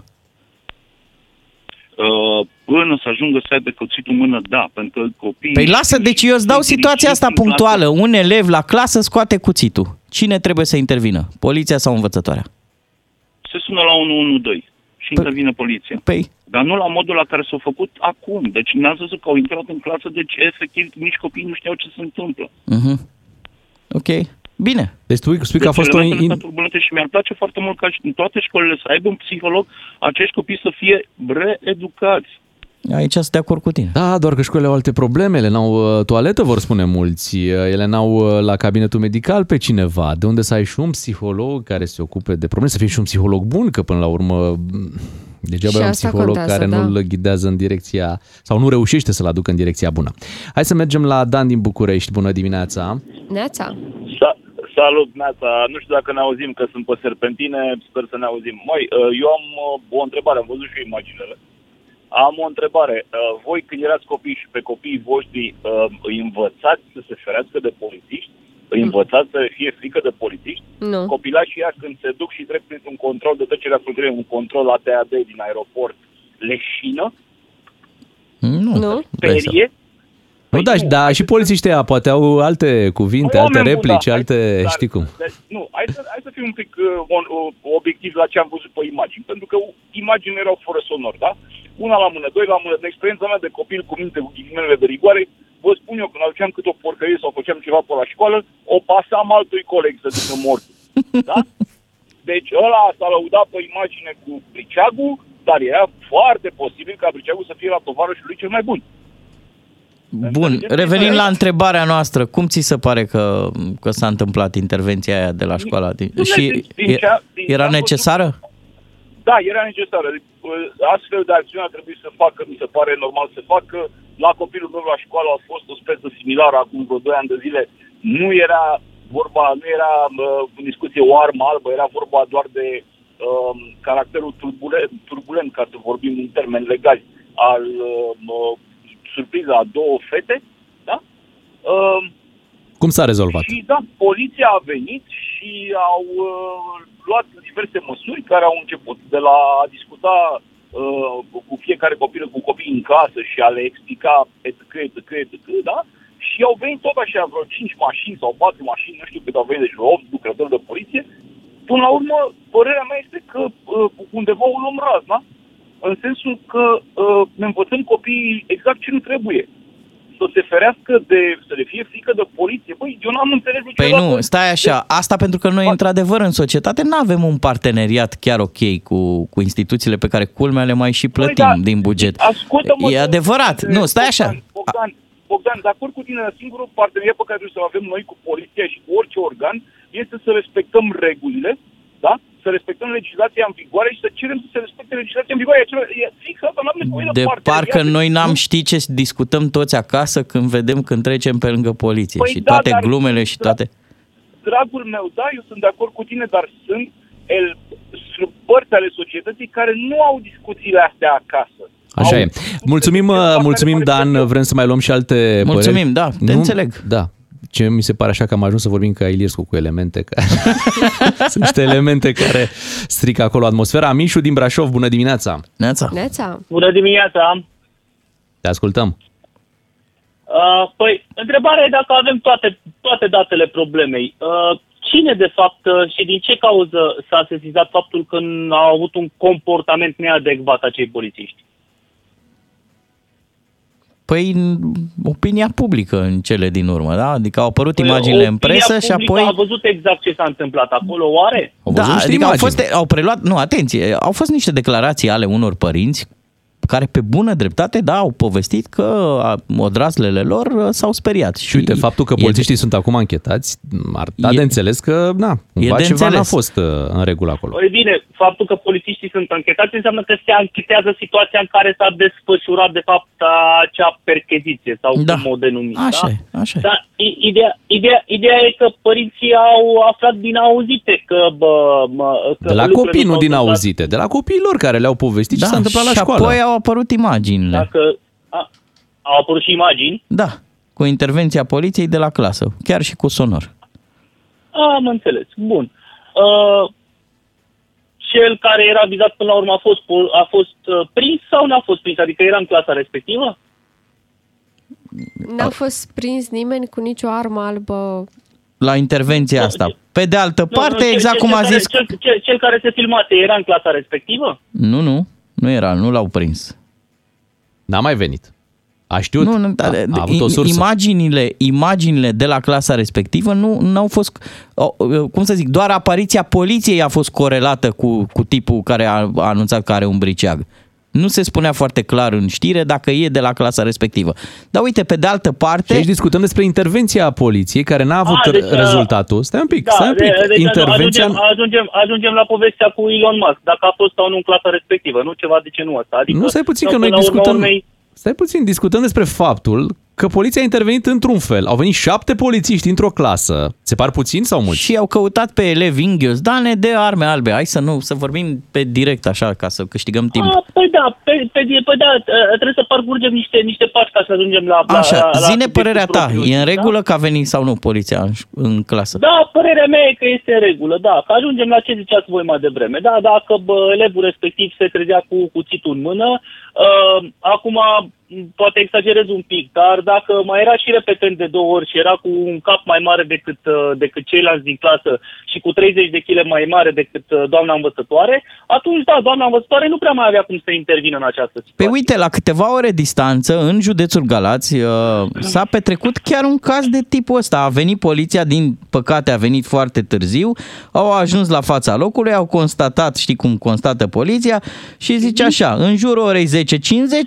Uh, până să ajungă să aibă cuțitul în mână, da, pentru că copiii... Păi lasă, deci eu îți dau sunt situația asta dirigiți în punctuală. clasă. Un elev la clasă scoate cuțitul. Cine trebuie să intervină? Poliția sau învățătoarea? Se sună la 112 și intervine poliția. Păi, Dar nu la modul la care s-a făcut acum. Deci n-ați văzut că au intrat în clasă, deci efectiv nici copiii nu știau ce se întâmplă. uh-huh. ok. Bine. Deci tu spui că a Deci fost o... elementele In... astea turbulente și mi-ar place foarte mult ca și în toate școlile să aibă un psiholog, acești copii să fie reeducați. Aici sunt de acord cu tine. Da, doar că școlile au alte probleme, ele n-au uh, toaletă, vor spune mulți, Uh, ele n-au uh, la cabinetul medical pe cineva, de unde să ai și un psiholog care se ocupe de probleme, să fie și un psiholog bun, că până la urmă m, degeaba Și ai un asta psiholog contează, care da. nu-l ghidează în direcția, sau nu reușește să-l aducă în direcția bună. Hai să mergem la Dan din București, bună dimineața! Neața. Sa- Salut, Neața. Nu știu dacă ne auzim, că sunt pe serpentine, sper să ne auzim. Măi, uh, eu am uh, o întrebare, am văzut și eu imaginele. Am o întrebare. Uh, Voi, când erați copii și pe copiii voștri, uh, îi învățați să se ferească de polițiști? Îi învățați să fie frică de polițiști? Nu. Copilașii ăia când se duc și trec printr-un control de trecere a frontierei, un control la TAD din aeroport, leșină, Nu. Nu? perie, Nu, da, da, și polițiștii ăia poate au alte cuvinte, alte Oameni buni, replici, da, alte, dar- știi cum. dar- nu, hai să, hai să fim un pic uh, on, uh, obiectiv la ce am văzut pe imagini, pentru că imaginile erau fără sonor, da? Una la mână, doi la mână, în experiența mea de copil cu minte cu ghilimelele de rigoare, vă spun eu, când aduceam câte o porcărie sau făceam ceva pe la școală, o pasam altui coleg să zică mort. Da? Deci ăla s-a lăudat pe imagine cu briceagul, dar era foarte posibil ca briceagul să fie la tovarășul lui cel mai bun. Bun, revenind la întrebarea noastră, cum ți se pare că, că s-a întâmplat intervenția aia de la școala? Din... Nu, Și din- din e- ce- din ce era am văzut- necesară? Da, era necesară. Astfel de acțiune ar trebui să facă, mi se pare normal să facă. La copilul meu la școală a fost o speță similară acum vreo 2 ani de zile. Nu era vorba, nu era uh, în discuție o armă albă, era vorba doar de uh, caracterul turbulent, turbulent, ca să vorbim în termeni legali, al uh, uh, surpriza a două fete, da? Uh, Cum s-a rezolvat? și da, poliția a venit și au uh, luat diverse măsuri care au început de la a discuta uh, cu fiecare copil, cu copii în clasă și a le explica etc, etc, etc, da? Și au venit tot așa vreo 5 mașini sau 4 mașini, nu știu cât au venit, deci vreo 8 lucrători de poliție. Până la urmă, părerea mea este că uh, undeva o luăm razna, în sensul că uh, ne învățăm copiii exact ce nu trebuie. Să se ferească de, să le fie frică de poliție. Băi, eu n-am înțeles Păi niciodată. nu, stai așa, asta pentru că noi într-adevăr în societate nu avem un parteneriat chiar ok cu, cu instituțiile pe care culmea le mai și plătim Păi da, din buget. Ascultă-mă, E adevărat, nu, stai așa. Bogdan, Bogdan, Bogdan, de acord cu tine, singurul parteneriat pe care trebuie să-l avem noi cu poliția și cu orice organ este să respectăm regulile, da? Să respectăm legislația în vigoare și să cerem să se respecte legislația în vigoare. E, acela- e fix asta, nu avem nevoie de, De parteneriat. parcă noi n-am ști ce discutăm toți acasă când vedem când trecem pe lângă poliție Păi și da, toate dar- glumele și toate... Dragul meu, da, eu sunt de acord cu tine, dar sunt, el, sunt părți ale societății care nu au discuțiile astea acasă. Așa Au- e. Mulțumim, uh, mulțumim Dan, vrem să mai luăm și alte Mulțumim, păreri. da, te înțeleg. Da. Ce mi se pare așa că am ajuns să vorbim ca Iliescu cu elemente care... Sunt niște elemente care strică acolo atmosfera. Mișu din Brașov, bună dimineața! Neața! Neața. Bună dimineața! Te ascultăm. Uh, păi, întrebarea e dacă avem toate, toate datele problemei. Uh, cine, de fapt, uh, și din ce cauză s-a sesizat faptul că au avut un comportament neadecvat acei polițiști? Păi în opinia publică în cele din urmă, da? Adică au apărut Păi, imaginile în opinia presă și publică apoi... A văzut exact ce s-a întâmplat acolo, oare? Da, adică au, fost, au preluat, nu, atenție, au fost niște declarații ale unor părinți care pe bună dreptate, da, au povestit că a, odrazlele lor uh, s-au speriat. Și uite, faptul că e- polițiștii sunt acum închetați, ar da E- de înțeles că, na, cumva de ceva n-a înțeles. fost uh, în regulă acolo. Păi bine, faptul că polițiștii sunt închetați înseamnă că se anchetează situația în care s-a desfășurat, de fapt, acea percheziție sau Da. cum o denumim. Așa da? e, așa e. Dar i- ideea, ideea, ideea e că părinții au aflat din auzite că... Bă, mă, că De la lucrurile copii, nu s-au din întâmplat. auzite, de la copiii lor care le-au povestit ce s-a întâmplat la Da, și școală. apoi au apărut imaginile. Dacă a, au apărut și imagini, Da, cu intervenția poliției de la clasă, chiar și cu sonor. am înțeles. Bun. Uh, cel care era vizat până la urmă a fost, po- a fost uh, prins sau nu a fost prins? Adică era în clasa respectivă? N-a fost prins nimeni cu nicio armă albă. La intervenția asta, Pe de altă Nu, parte, nu, cel- exact cel, cum a care- zis... Cel, cel, cel care se filmase era în clasa respectivă? Nu, nu, nu era, nu l-au prins. N-a mai venit. A știut, Nu, nu, a, dar a avut o sursă. Imaginile, imaginile de la clasa respectivă nu au fost, o, cum să zic, doar apariția poliției a fost corelată cu, cu tipul care a, a anunțat că are un briceag. Nu se spunea foarte clar în știre dacă e de la clasa respectivă. Dar uite, pe de altă parte... Și aici discutăm despre intervenția poliției care n-a avut A, deci, uh, rezultatul. Stai un pic, Da, stai un pic. de- deci intervenția... ajungem, ajungem, ajungem la povestea cu Elon Musk, dacă a fost sau nu în clasa respectivă, nu ceva de genul ăsta. Adică, Nu, stai puțin, sau că noi până la urma discutăm... urmei- Stai puțin, discutăm despre faptul că poliția a intervenit într-un fel. Au venit șapte polițiști într-o clasă. Se par puțin sau mulți? Și au căutat pe elevi în ghiozdane de arme albe. Hai să nu, să vorbim pe direct așa, ca să câștigăm timp. A, păi da, pe, pe, pe da, trebuie să parcurgem niște, niște pași ca să ajungem la... la Așa, la, la zine subiectul părerea ta. propriu, E în da? regulă că a venit sau nu poliția în, în clasă? Da, părerea mea e că este în regulă, da. Că ajungem la ce ziceați voi mai devreme. Da, dacă bă, elevul respectiv se trezea cu cuțitul în mână, uh, acum m, poate exagerez un pic, dar dacă mai era și repetent de două ori și era cu un cap mai mare decât, uh, decât ceilalți din clasă și cu 30 de kg mai mare decât uh, doamna învățătoare, atunci da, doamna învățătoare nu prea mai avea cum să intervină în această situație. Păi uite, la câteva ore distanță, în județul Galați, uh, s-a petrecut chiar un caz de tipul ăsta. A venit poliția, din păcate a venit foarte târziu, au ajuns la fața locului, au constatat, știi cum constată poliția, și zice așa, în jurul orei 10.50,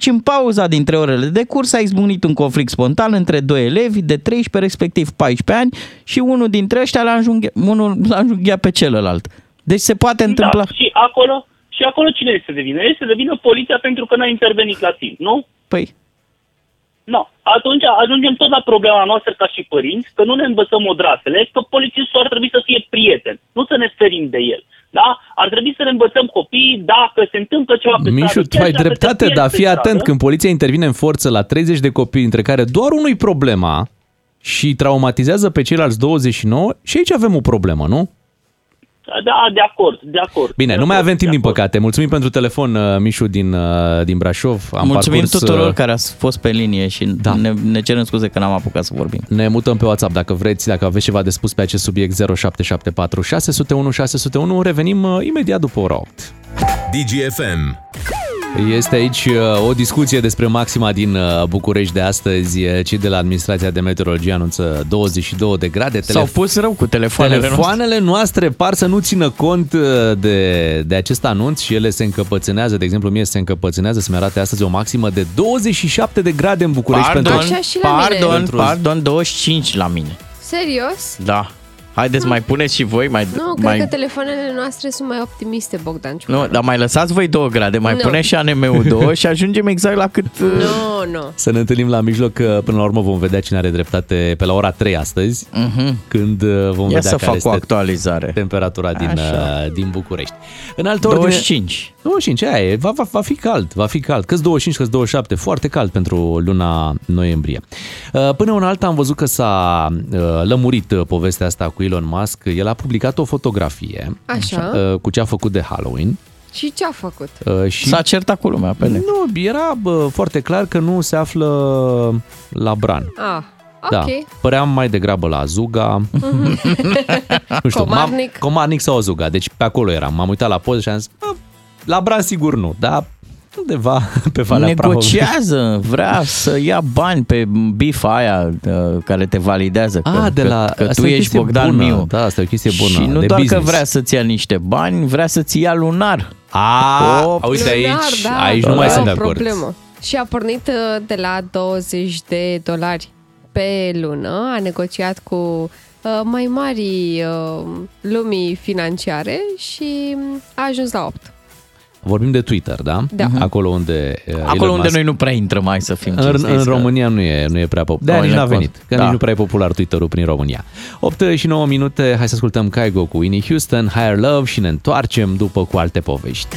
în pauza dintre orele de curs, a izbunit un conflict spontan între doi elevi de 13, respectiv 14 ani, și unul dintre ăștia l-a înjunghiat, unul l-a înjunghiat pe celălalt. Deci se poate întâmpla... Da, și acolo, și acolo cine este de vină? Este de vină poliția pentru că n-a intervenit la timp, nu? Păi, Nu. Atunci ajungem tot la problema noastră ca și părinți, că nu ne învățăm odrasele, că polițistul ar trebui să fie prieten, nu să ne ferim de el. Da? Ar trebui să ne învățăm copiii dacă se întâmplă ceva pe Mișu, stradă, tu chiar ai dacă te dreptate, pierzi dar pe fii stradă, atent, când poliția intervine în forță la 30 de copii, între care doar unui problema și traumatizează pe ceilalți 29, și aici avem o problemă, nu? Da, de acord, de acord. Bine, de nu mai acord, avem timp, de din păcate. Mulțumim pentru telefon, uh, Mișu din, uh, din Brașov. Am Mulțumim parcurs, tuturor uh, care ați fost pe linie și da. ne, ne cerem scuze că n-am apucat să vorbim. Ne mutăm pe WhatsApp dacă vreți, dacă aveți ceva de spus pe acest subiect 0774 601 601. Revenim uh, imediat după ora 8. DGFM. Este aici uh, o discuție despre maxima din uh, București de astăzi. Uh, Cei de la Administrația de Meteorologie anunță 22 de grade. S-au pus rău cu telefoanele Telefoanele noastre par să nu țină cont uh, de, de acest anunț și ele se încăpățânează. De exemplu, mie se încăpățânează să-mi arate astăzi o maximă de 27 de grade în București. Pardon, pentru... Așa și la mine. pardon, Pentru- pardon, 25 la mine. Serios? Da. Haideți, mai puneți și voi, mai... Nu, cred mai... că telefoanele noastre sunt mai optimiste, Bogdan. Nu, dar mai lăsați voi 2 grade, mai Nu. puneți și ANM-ul 2 și ajungem exact la cât... uh, Nu, nu. Să ne întâlnim la mijloc, că până la urmă vom vedea cine are dreptate pe la ora 3 astăzi, Mhm. când uh, vom Ia vedea să care fac o este actualizare. temperatura din, Așa. uh, din București. În altă ordine, 25. 25, aia e, va, va, va fi cald, va fi cald. Câți 25, câți 27, foarte cald pentru luna noiembrie. Uh, Până un alta am văzut că s-a uh, lămurit uh, povestea asta cu Elon Musk. El a publicat o fotografie Așa. uh, cu ce a făcut de Halloween. Și ce a făcut? uh, Și S-a certat cu lumea pe net. nu, era bă, foarte clar că nu se află la Bran. Ah, Da, ok. păream mai degrabă la Azuga. nu știu, Comarnic. M-am, Comarnic sau Azuga, deci pe acolo eram. M-am uitat la poze și am zis, "Bă, la Bran sigur nu, dar undeva pe Valea Prahovei. Negociază, vrea să ia bani pe bifa aia uh, care te validează. Că, Ah, de că, la... că asta tu e o ești chestie Bogdan bună. Miu. Da, asta e o chestie bună. Și nu de doar business. că vrea să-ți ia niște bani, vrea să-ți ia lunar. A, Op. uite Lunar, aici, da, aici nu da, mai e sunt o de acord. problemă. Și a pornit uh, de la 20 de dolari pe lună, a negociat cu uh, mai mari uh, lumii financiare și um, a ajuns la 8. Vorbim de Twitter, da? Da. Acolo unde uh, Acolo Elon unde Musk- noi nu prea intrăm, mai să fim În, cinstiți, în că- România nu e, nu e prea popular. De Noi nici n-a ne venit, că da. nici nu prea e popular Twitter-ul prin România. 8 și 9 minute, hai să ascultăm Kaigo cu Winnie Houston, Higher Love și ne întoarcem după cu alte povești.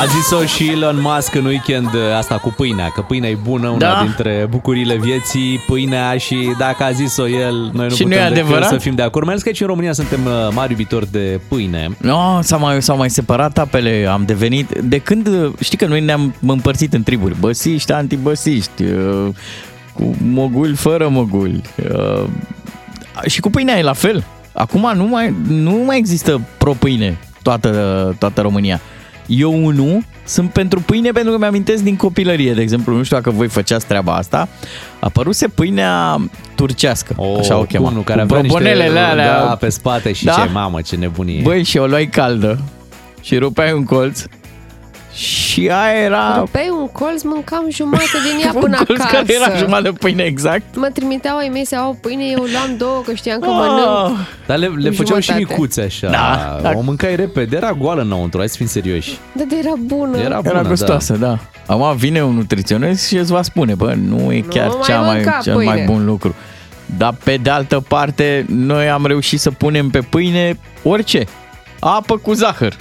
A zis-o și Elon Musk în weekend asta cu pâinea, că pâinea e bună, una Da. dintre bucurile vieții, pâinea și dacă a zis-o el, noi nu Și nu putem e decât adevărat? să fim de acord. Mai ales că aici în România suntem uh, mari iubitori de pâine. No, s-au mai, s-au mai separat apele, am devenit, de când, știi că noi ne-am împărțit în triburi, băsiști, antibăsiști, uh, cu mogul, fără mogul. Uh, și cu pâinea e la fel. Acum nu mai, nu mai există pro-pâine toată, toată România. Eu unul sunt pentru pâine pentru că mi-amintesc din copilărie, de exemplu, nu știu dacă voi făceați treaba asta, apăruse pâinea turcească, Oh, așa o chema. bunul care cu avea niște, bombonelele alea. da, pe spate și Da. ce mamă, ce nebunie. Băi, și o luai caldă și rupeai un colț și aia era Rupeai un colț, mâncam jumătate din ea un până colț acasă. care era jumătate de pâine exact. Mă trimiteau ai mei să iau pâine, eu luam două, că știam că Ah. mănânc. Dar le, le Cu făceau și jumătate. micuțe așa. Da, da. O mâncai repede, era goală înăuntru, hai să fim serioși. Da, de era bună. Era bună, Era da. gustoasă, da. Acum vine un nutriționist și îți va spune, bă, nu e chiar mai cea mai, mânca cel pâine. mai bun lucru. Dar pe de altă parte, noi am reușit să punem pe pâine orice. Apă cu zahăr.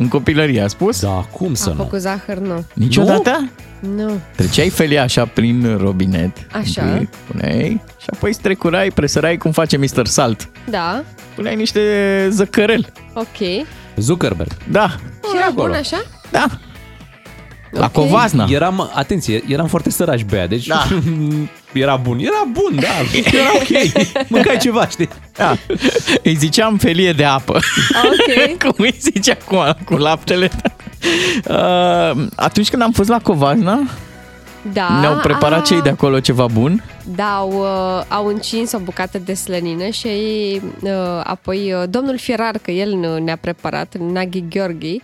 În copilărie, a spus? Da, cum să Apă nu? cu zahăr, nu. Niciodată? Nu. Treceai felia așa prin robinet. Așa. întâi, Puneai și apoi strecurai, presărai cum face Mr. Salt. Da, Puneai niște zăcărel. ok. Zuckerberg. Da, Și era bun așa? da. La Ok. covazna. Eram, atenție, eram foarte sărași bea, deci Da. era bun. Era bun, da, era ok. Mâncați ceva, știi? Da. Îi ziceam felie de apă. Ok. Cum îi zice acum, cu laptele. Uh, atunci când am fost la Covazna, Da. ne-au preparat a, cei de acolo ceva bun. Da, au, uh, au încins o bucată de slănină și uh, apoi uh, domnul Fierar, că el ne- ne-a preparat, Naghi Gheorghi,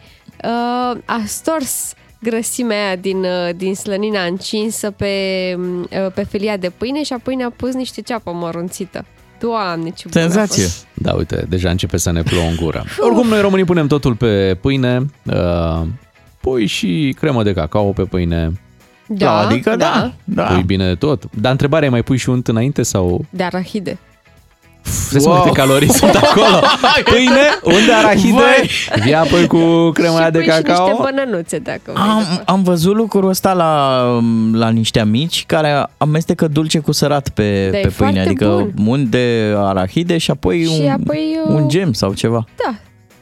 uh, a stors grăsimea aia din, uh, din slănina încinsă pe, uh, pe felia de pâine și apoi ne-a pus niște ceapă mărunțită. Doamne, ce bun a Senzație. fost. Da, uite, deja începe să ne plouă în gură. Oricum, noi românii punem totul pe pâine, uh, pui și cremă de cacao pe pâine, Da, adică da. da. pui bine de tot. Dar întrebarea e, mai pui și unt înainte sau... De arahide. Vezi wow. Wow. câte calorii sunt acolo. Pâine, unt de arahide, Vai. via apoi cu crema aia și de pui și niște cacao. bănănuțe, dacă vrei. Am, am văzut lucrul ăsta la, la niște amici care amestecă dulce cu sărat pe, Da, e pe pâine, foarte adică bun. unt de arahide și apoi, Și un, apoi, uh, un gem sau ceva Da,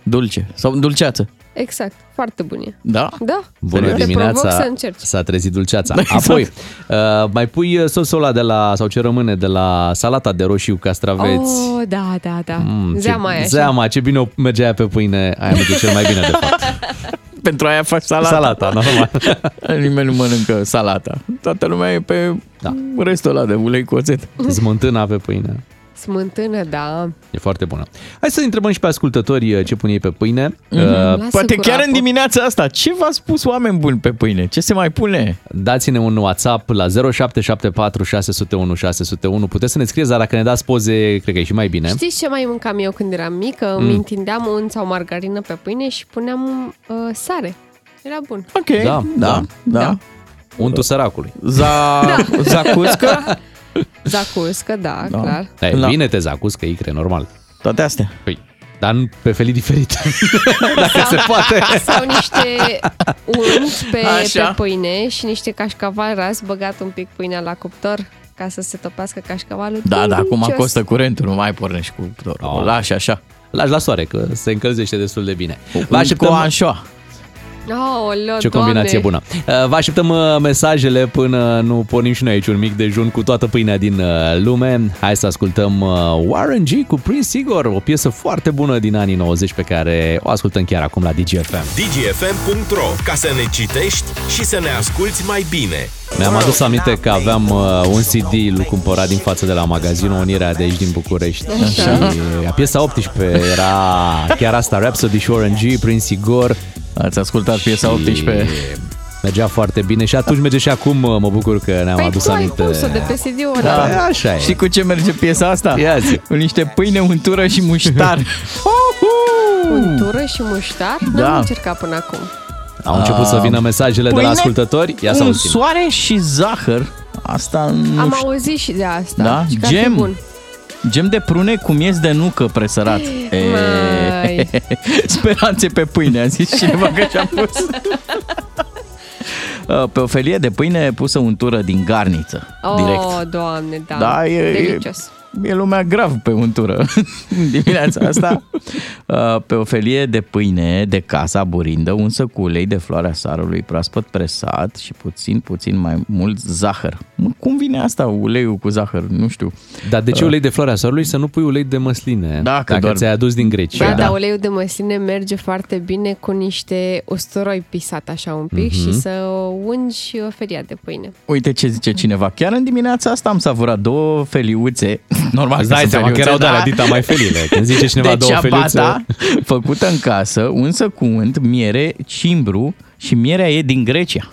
dulce sau dulceață. exact. Foarte bun e. Da? Da. Bună Te provoc dimineața, să încerci. s-a trezit dulceața. Exact. Apoi, uh, mai pui uh, sosul ăla de la, sau ce rămâne de la salata de roșii cu castraveți. Oh, da, da, da. Mm, Zeama ce, aia. Zeama, ce bine o- merge aia pe pâine, aia merge cel mai bine de fapt. Pentru aia faci salata. Salata, normal. Nimeni nu mănâncă salata. Toată lumea e pe Da. restul ăla de ulei cu oțet. Smântâna pe pâine. Smântână, da. E foarte bună. Hai să întrebăm și pe ascultători uh, ce pun ei pe pâine. Mm-hmm. Uh, Lasă Poate cu chiar apă. în dimineața asta. Ce v-a spus oameni buni pe pâine? Ce se mai pune? Dați-ne un WhatsApp la 0774 601 601. Puteți să ne scrieți, dar dacă ne dați poze, cred că e și mai bine. Știți ce mai mâncam eu când eram mică? Mm. Îmi întindeam unt sau margarină pe pâine și puneam uh, sare. Era bun. Ok. Da, da. da. Da. Untul săracului. Za... Zacuscă? Zacuscă, da, Da. clar. Da, e La- bine te zacuscă, icre, normal. Toate astea. Păi, dar nu pe felii diferite. dacă se poate. Sau niște unt pe, Așa. pe pâine și niște cașcaval ras, băgat un pic pâinea la cuptor ca să se topească cașcavalul. Da, da, acum Delicios. costă curentul, nu mai pornești cu cuptorul. Oh. O lași așa. Lași la soare, că se încălzește destul de bine. Vă Cu așteptăm... anșoa. Aoleo, Ce combinație Doamne. bună. Uh, Vă așteptăm uh, mesajele până nu pornim și noi aici un mic dejun cu toată pâinea din uh, lume. Hai să ascultăm uh, Warren G cu Prince Igor, o piesă foarte bună din anii 90 pe care o ascultăm chiar acum la DGFM. dgfm.ro Ca să ne citești și să ne asculti mai bine. Mi-am adus aminte că aveam uh, un CD l cumpărat din față de la magazinul Unirea de aici din București. Și uh, piesa 18 era chiar asta, Rhapsody și Warren G, Prince Igor. Ați ascultat piesa 18? Mergea foarte bine și atunci merge și acum uh, mă bucur că ne-am Păi adus tu ai aminte. pus-o de pe CD-ul Da, ăla. așa e. Știi cu ce merge piesa asta? Ia zi. Cu niște pâine, untură și muștar. Untură și muștar? Da. N-am încercat până acum. Au început să vină mesajele de la Pâine, ascultători. Ia să un auzim. soare și zahăr. Asta nu Am știu. auzit și de asta. Da? Și că ar fi Gem. bun. Gem de prune cu miez de nucă presărat. Mai. Speranțe pe pâine, a zis cineva că și-a pus. Uh, Pe o felie de pâine pusă untură din garniță. Oh, direct. doamne, da. Da, e, e, Delicios. e lumea grav pe untură dimineața asta. Uh, pe o felie de pâine de casa burindă, unsă cu ulei de floarea sarului proaspăt presat și puțin, puțin mai mult zahăr. Cum vine asta, uleiul cu zahăr? Nu știu. Dar de ce ulei de floarea sarului să nu pui ulei de măsline? Da, că dacă doar- ți-ai adus din Grecia. Da, dar uleiul de măsline merge foarte bine cu niște usturoi pisat așa un pic Mhm. și să ungi felia de pâine. Uite ce zice cineva. Chiar în dimineața asta am savurat două feliuțe. Normal Îți dai sunt seama că feliuțe, erau de alea, da. dita mai felile. Când zice cineva de două feliuțe... ciabata, făcută în casă, unsă cu unt, miere, cimbru și mierea e din Grecia.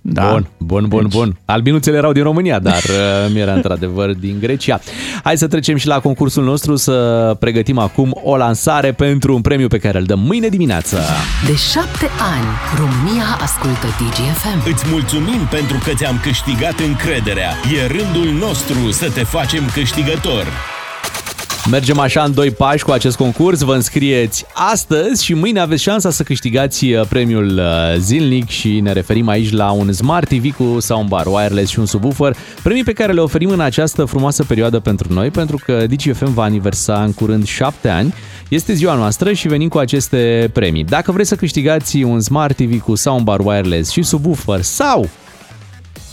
Da. Bun, bun, bun, bun. Albinuțele erau din România, dar uh, mi era într-adevăr din Grecia. Hai să trecem și la concursul nostru, să pregătim acum o lansare pentru un premiu pe care îl dăm mâine dimineață. De șapte ani, România ascultă DGFM. Îți mulțumim pentru că ți-am câștigat încrederea. E rândul nostru să te facem câștigător. Mergem așa în doi pași cu acest concurs, vă înscrieți astăzi și mâine aveți șansa să câștigați uh, premiul uh, zilnic și ne referim aici la un Smart TV cu soundbar wireless și un subwoofer, premii pe care le oferim în această frumoasă perioadă pentru noi, pentru că DGFM va aniversa în curând 7 ani. Este ziua noastră și venim cu aceste premii. Dacă vreți să câștigați un Smart TV cu soundbar wireless și subwoofer sau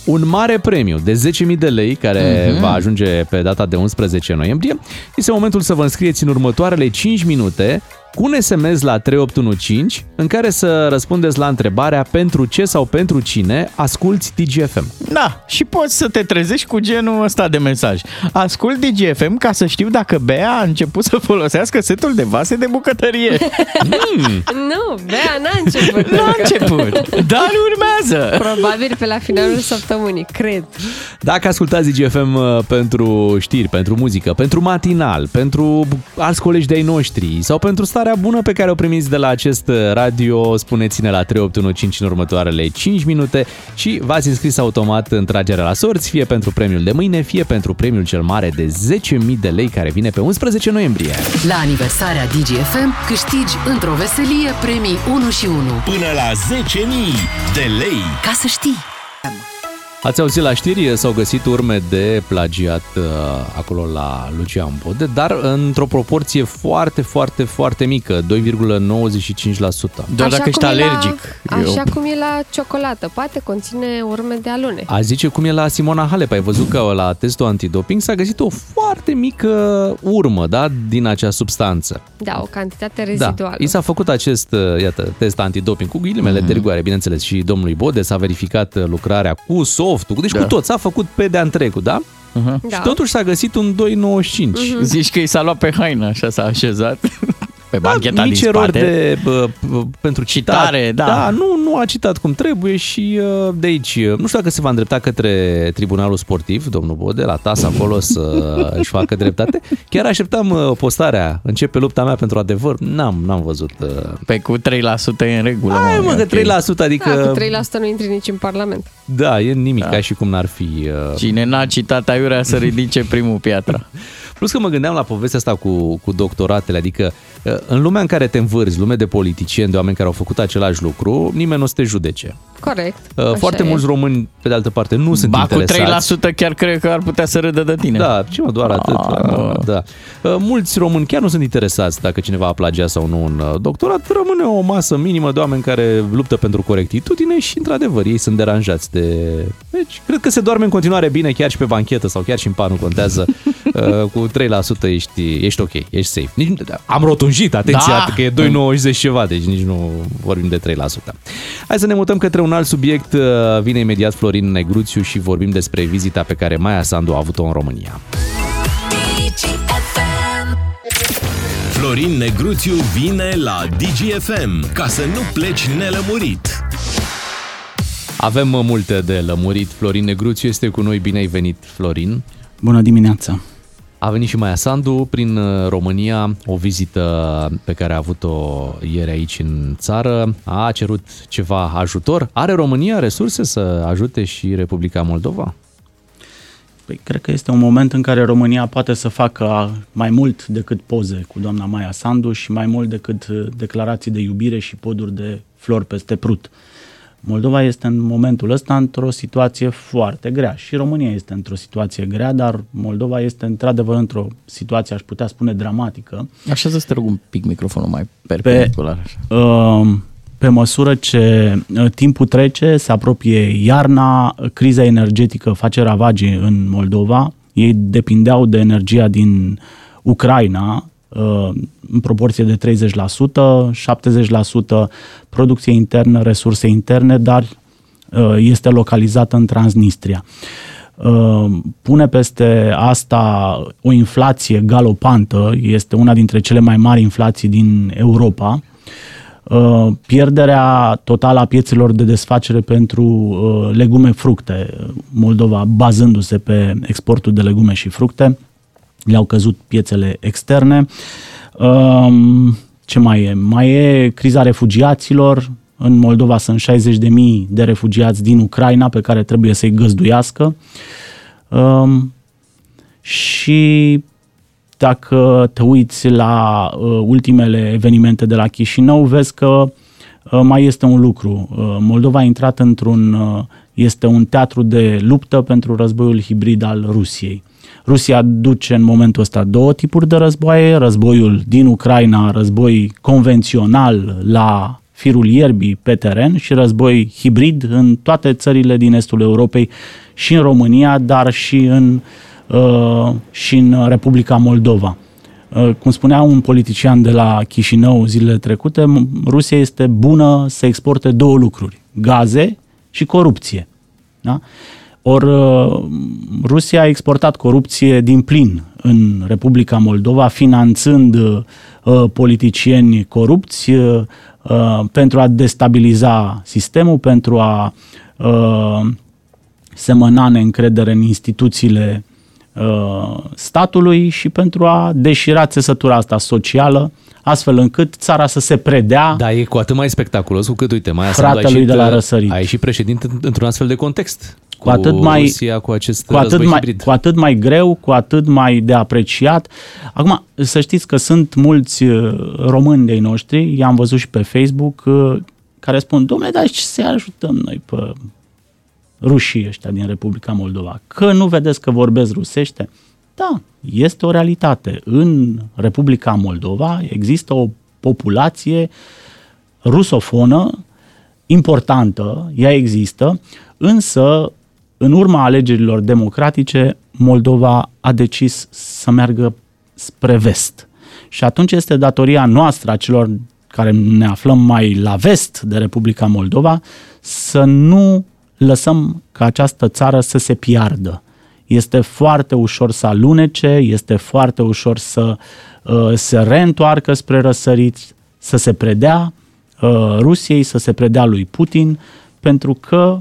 un mare premiu de 10.000 de lei care Mhm. va ajunge pe data de 11 noiembrie. Este momentul să vă înscrieți în următoarele 5 minute cu un SMS la 3815 în care să răspundeți la întrebarea pentru ce sau pentru cine asculti DGFM. Da, și poți să te trezești cu genul ăsta de mesaj. Ascult DGFM ca să știu dacă Bea a început să folosească setul de vase de bucătărie. Nu, Bea n-a început. N-a încă. început, dar urmează. Probabil pe la finalul săptămânii, cred. Dacă ascultați DGFM uh, pentru știri, pentru muzică, pentru matinal, pentru alți colegi de-ai noștri sau pentru starea bună pe care o primiți de la acest uh, radio, spuneți-ne la 3815 în următoarele 5 minute și v-ați înscris automat în tragerea la sorți, fie pentru premiul de mâine, fie pentru premiul cel mare de 10.000 de lei care vine pe 11 noiembrie. La aniversarea DGFM câștigi într-o veselie premii 1 și 1. Până la 10.000 de lei. Ca să știi! Ați auzit la știri, s-au găsit urme de plagiat uh, acolo la Lucian Bode, dar într-o proporție foarte, foarte, foarte mică, 2,95%. Doar dacă ești cum e alergic. La, așa cum e la ciocolată. Poate conține urme de alune. A zice cum e la Simona Halep. Ai văzut că la testul antidoping s-a găsit o foarte mică urmă da, din acea substanță. Da, o cantitate Da, reziduală. i s-a făcut acest, uh, iată, test antidoping cu ghilimele de rigoare, bineînțeles, și domnului Bode s-a verificat uh, lucrarea cu softul, deci Da. cu tot, s-a făcut pe de întregul, da? Uh-huh. Da. Și totuși s-a găsit un 2,95. Zici că i s-a luat pe haină, așa s-a așezat. Pe bancheta Da, mici din erori spate. de, bă, bă, pentru citat. Citare, da. da nu, nu a citat cum trebuie și uh, de aici, uh, nu știu dacă se va îndrepta către Tribunalul Sportiv, domnul Bode, la TAS acolo să își facă dreptate. Chiar așteptam uh, postarea, începe lupta mea pentru adevăr, n-am, n-am văzut. uh, Pe cu 3% e în regulă. Hai mă, e că 3%, adică... Da, cu 3% nu intri nici în Parlament. Da, e nimic, ca și cum n-ar fi... Uh... Cine n-a citat aiurea să ridice primul piatra. Plus că mă gândeam la povestea asta cu, cu doctoratele, adică uh, în lumea în care te învârzi, lume de politicieni, de oameni care au făcut același lucru, nimeni nu o să te judece. Corect. Uh, așa Foarte e. mulți români, pe de altă parte, nu sunt Ba, cu interesați. 3% chiar cred că ar putea să râdă de tine. Da, ce mă, doar atât. Ah, da, nu. da. Uh, Mulți români chiar nu sunt interesați dacă cineva a plagiat sau nu un uh, doctorat. Rămâne o masă minimă de oameni care luptă pentru corectitudine și, într-adevăr, ei sunt deranjați de... Deci, cred că se doarme în continuare bine, chiar și pe banchetă sau chiar și în pan, nu contează. Uh, Cu 3% ești, ești ok, ești safe. Nici, am rotunjit, atenție, Da. că e 2,90 ceva, deci nici nu vorbim de 3%. Hai să ne mutăm către un alt subiect. Uh, Vine imediat Florin Negruțiu și vorbim despre vizita pe care Maia Sandu a avut-o în România. Florin Negruțiu vine la DGFM ca să nu pleci nelămurit. Avem uh, multe de lămurit. Florin Negruțiu este cu noi. Bine ai venit, Florin. Bună dimineața! A venit și Maia Sandu prin uh, România, o vizită pe care a avut-o ieri aici în țară. A cerut ceva ajutor. Are România resurse să ajute și Republica Moldova? Păi, cred că este un moment în care România poate să facă mai mult decât poze cu doamna Maia Sandu și mai mult decât uh, declarații de iubire și poduri de flori peste prut. Moldova este în momentul ăsta într-o situație foarte grea și România este într-o situație grea, dar Moldova este într-adevăr într-o situație, aș putea spune, dramatică. Așa să te rog un pic microfonul mai perpendicular. Pe, uh, pe măsură ce uh, timpul trece, se apropie iarna, criza energetică face ravagii în Moldova. Ei depindeau de energia din Ucraina, uh, în proporție de 30%, 70% producție internă, resurse interne, dar uh, este localizată în Transnistria. Pune peste asta o inflație galopantă, este una dintre cele mai mari inflații din Europa, Uh, pierderea totală a piețelor de desfacere pentru uh, legume, fructe, Moldova bazându-se pe exportul de legume și fructe, le-au căzut piețele externe. Um, ce mai e? Mai e criza refugiaților. În Moldova sunt 60.000 de refugiați din Ucraina pe care trebuie să-i găzduiască. Um, și dacă te uiți la uh, ultimele evenimente de la Chișinău, vezi că uh, mai este un lucru. Uh, Moldova a intrat într-un, uh, este un teatru de luptă pentru războiul hibrid al Rusiei. Rusia duce în momentul ăsta două tipuri de războaie, războiul din Ucraina, război convențional la firul ierbii pe teren și război hibrid în toate țările din estul Europei și în România, dar și în uh, Uh, și în Republica Moldova. Uh, cum spunea un politician de la Chișinău zilele trecute, Rusia este bună să exporte două lucruri, gaze și corupție. Da? Or, uh, Rusia a exportat corupție din plin în Republica Moldova, finanțând uh, politicieni corupți uh, pentru a destabiliza sistemul, pentru a uh, semăna neîncredere în instituțiile Uh, statului și pentru a deșira țesătura asta socială, astfel încât țara să se predea. Da, e cu atât mai spectaculos cu cât, uite, mai fratelui de la uh, răsărit. Ai și președinte într-un astfel de context. Cu, cu atât mai, Rusia, cu acest cu atât mai, hibrid. Cu atât mai greu, cu atât mai de apreciat. Acum, să știți că sunt mulți uh, români de noștri, i-am văzut și pe Facebook, care spun, domnule, dar ce să ajutăm noi pe rușii ăștia din Republica Moldova. Că nu vedeți că vorbesc rusește? Da, este o realitate. În Republica Moldova există o populație rusofonă importantă, ea există, însă în urma alegerilor democratice Moldova a decis să meargă spre vest. Și atunci este datoria noastră, a celor care ne aflăm mai la vest de Republica Moldova, să nu lăsăm ca această țară să se piardă. Este foarte ușor să alunece, este foarte ușor să uh, se reîntoarcă spre răsărit, să se predea uh, Rusiei, să se predea lui Putin, pentru că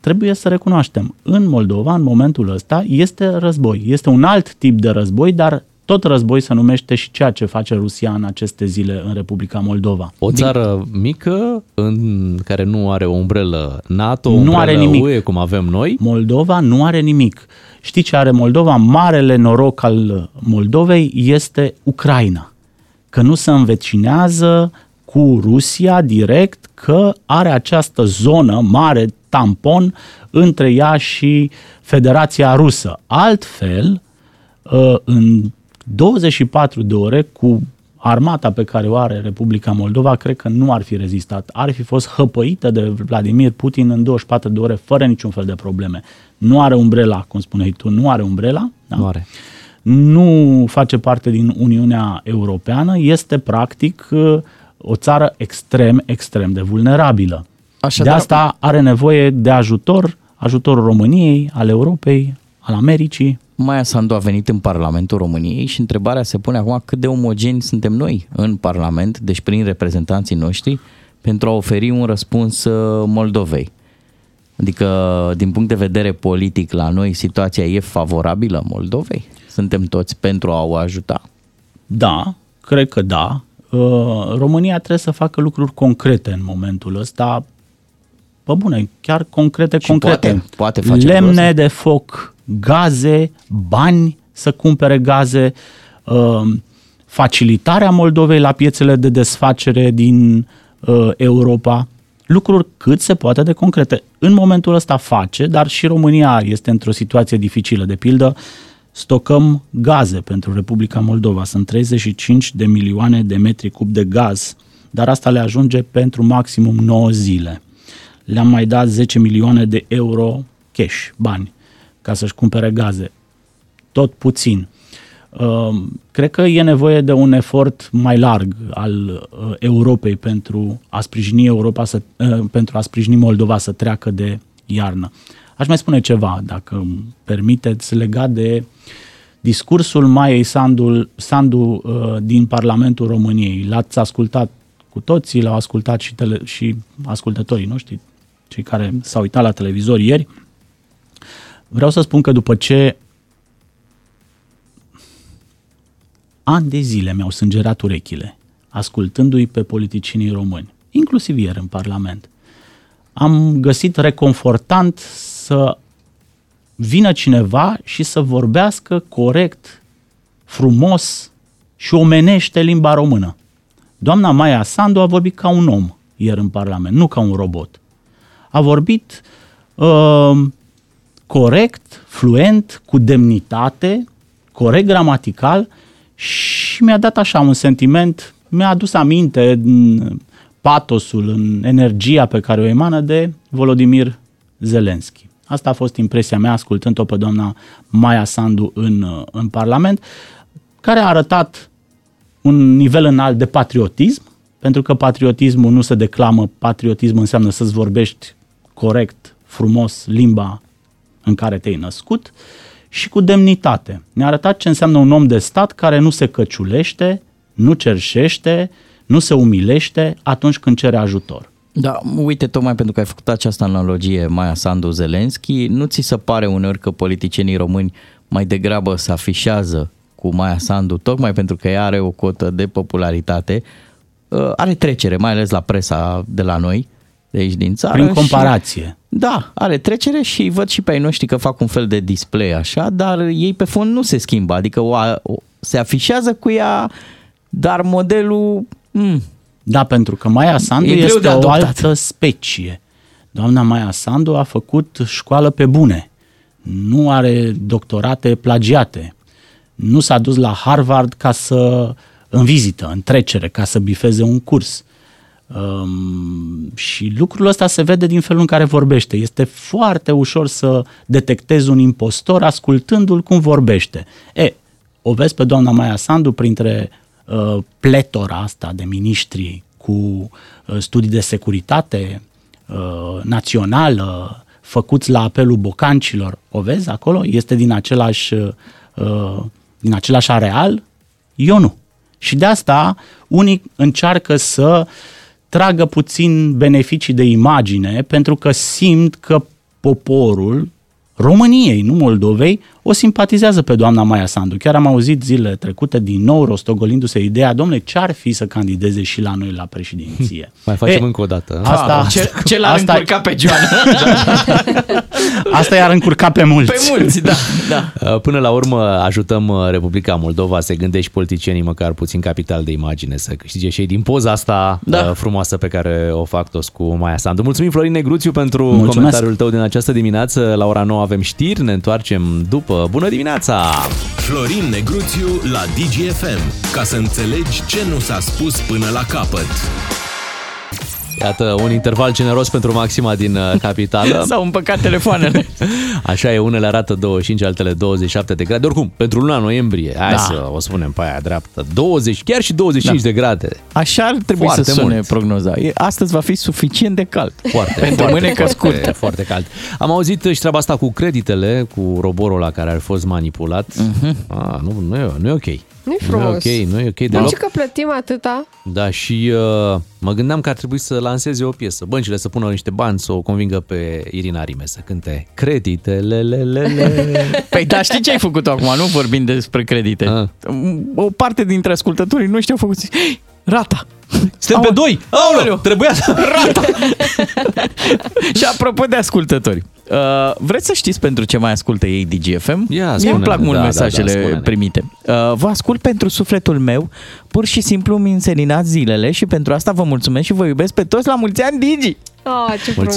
trebuie să recunoaștem, în Moldova, în momentul ăsta, este război. Este un alt tip de război, dar tot război se numește și ceea ce face Rusia în aceste zile în Republica Moldova. O țară Din... mică în care nu are o umbrelă NATO, o nu umbrelă are nimic. UE cum avem noi. Moldova nu are nimic. Știi ce are Moldova? Marele noroc al Moldovei este Ucraina. Că nu se învecinează cu Rusia direct, că are această zonă mare, tampon, între ea și Federația Rusă. Altfel, ă, în 24 de ore cu armata pe care o are Republica Moldova, cred că nu ar fi rezistat. Ar fi fost hăpăită de Vladimir Putin în 24 de ore fără niciun fel de probleme. Nu are umbrela, cum spuneai tu, nu are umbrela. Da? Nu are. Nu face parte din Uniunea Europeană, este practic o țară extrem, extrem de vulnerabilă. Așa de asta are nevoie de ajutor, ajutorul României, al Europei, al Americii. Maia Sandu a venit în Parlamentul României și întrebarea se pune acum cât de omogeni suntem noi în Parlament, deci prin reprezentanții noștri, pentru a oferi un răspuns uh, Moldovei. Adică, din punct de vedere politic, la noi situația e favorabilă Moldovei? Suntem toți pentru a o ajuta? Da, cred că da. Uh, România trebuie să facă lucruri concrete în momentul ăsta. Pă bune, chiar concrete, și concrete. Poate, poate face Lemne de foc, gaze, bani să cumpere gaze, uh, facilitarea Moldovei la piețele de desfacere din uh, Europa, lucruri cât se poate de concrete. În momentul ăsta face, dar și România este într-o situație dificilă. De pildă, stocăm gaze pentru Republica Moldova. Sunt 35 de milioane de metri cub de gaz, dar asta le ajunge pentru maximum 9 zile. Le-am mai dat 10 milioane de euro cash, bani, ca să-și cumpere gaze. Tot puțin. Uh, cred că e nevoie de un efort mai larg al uh, Europei pentru a sprijini Europa să, uh, pentru a sprijini Moldova să treacă de iarnă. Aș mai spune ceva, dacă îmi permiteți, legat de discursul Maiei Sandu, Sandu din Parlamentul României. L-ați ascultat cu toții, l-au ascultat și, tele, și ascultătorii noștri, cei care s-au uitat la televizor ieri. Vreau să spun că după ce ani de zile mi-au sângerat urechile, ascultându-i pe politicienii români, inclusiv ieri în Parlament. Am găsit reconfortant să vină cineva și să vorbească corect, frumos și omenește limba română. Doamna Maia Sandu a vorbit ca un om ieri în Parlament, nu ca un robot. A vorbit uh, corect, fluent, cu demnitate, corect gramatical și mi-a dat așa un sentiment, mi-a adus aminte în patosul, în energia pe care o emană de Volodimir Zelenski. Asta a fost impresia mea ascultând-o pe doamna Maia Sandu în, în Parlament, care a arătat un nivel înalt de patriotism, pentru că patriotismul nu se declamă, patriotism înseamnă să-ți vorbești corect, frumos, limba în care te-ai născut, uh, și cu demnitate. Ne-a arătat ce înseamnă un om de stat care nu se căciulește, nu cerșește, nu se umilește atunci când cere ajutor. Da, uite, tocmai pentru că ai făcut această analogie, Maia Sandu Zelenski, nu ți se pare uneori că politicienii români mai degrabă se afișează cu Maia Sandu, tocmai pentru că ea are o cotă de popularitate, uh, are trecere, mai ales la presa de la noi, de aici din țară. Prin comparație. Și, da, are trecere și văd și pe ai noștri că fac un fel de display așa, dar ei pe fond nu se schimbă, adică o, o, se afișează cu ea, dar modelul... Mm, da, pentru că Maia Sandu e este o altă specie. Doamna Maia Sandu a făcut școală pe bune. Nu are doctorate plagiate. Nu s-a dus la Harvard ca să în vizită, în trecere, ca să bifeze un curs. Um, și lucrul ăsta se vede din felul în care vorbește. Este foarte ușor să detectezi un impostor ascultându-l cum vorbește. E, o vezi pe doamna Maia Sandu printre uh, pletora asta de miniștri cu uh, studii de securitate uh, națională, făcuți la apelul bocancilor. O vezi acolo? Este din același, uh, din același areal? Eu nu. Și de asta unii încearcă să uh, tragă puțin beneficii de imagine pentru că simt că poporul României, nu Moldovei, o simpatizează pe doamna Maia Sandu. Chiar am auzit zilele trecute din nou rostogolindu-se ideea, domnule, ce ar fi să candideze și la noi la președinție? Mai facem e, încă o dată. Asta, ah, ce, ce l-ar asta, încurca pe Joan? asta i-ar încurca pe mulți. Pe mulți, da, da. Uh, până la urmă ajutăm uh, Republica Moldova să gândești politicienii măcar puțin capital de imagine, să câștige și ei din poza asta da. Uh, frumoasă pe care o fac toți cu Maia Sandu. Mulțumim Florin Negruțiu pentru Mulțumesc. comentariul tău din această dimineață. La ora 9 avem știri, ne întoarcem după. Bună dimineața! Florin Negruțiu la DGFM, ca să înțelegi ce nu s-a spus până la capăt. Iată, un interval generos pentru maxima din uh, capitală. S-au împăcat telefoanele. Așa e, unele arată 25, altele 27 de grade. Oricum, pentru luna noiembrie, hai da. să o spunem pe aia dreaptă, 20, chiar și 25 da. de grade. Așa ar trebui foarte să sune mult. prognoza. Astăzi va fi suficient de cald. Foarte, pentru foarte, mâine foarte, foarte, foarte cald. Am auzit și treaba asta cu creditele, cu roborul la care ar fost manipulat. Uh-huh. Ah, nu, nu, e, nu e ok. Nu e frumos. Nu e ok, nu e ok deloc. De că plătim atâta? Da, și uh, mă gândeam că ar trebui să lanseze o piesă. Băncile să pună niște bani să o convingă pe Irina Rime să cânte creditele. Le, le, le. Păi da, știi ce ai făcut acum? Nu vorbim despre credite. A. O parte dintre ascultătorii nu știu au făcut Rata. Suntem pe doi! Aoleu, trebuia să... Rata! și apropo de ascultători, uh, vreți să știți pentru ce mai ascultă ei DGFM? Ia, Mie îmi spune-ne, plac mult da, da, mesajele da, spune-ne. primite. Uh, vă ascult pentru sufletul meu, pur și simplu mi înserinați zilele și pentru asta vă mulțumesc și vă iubesc pe toți la mulți ani, Digi! Oh, ce frumos!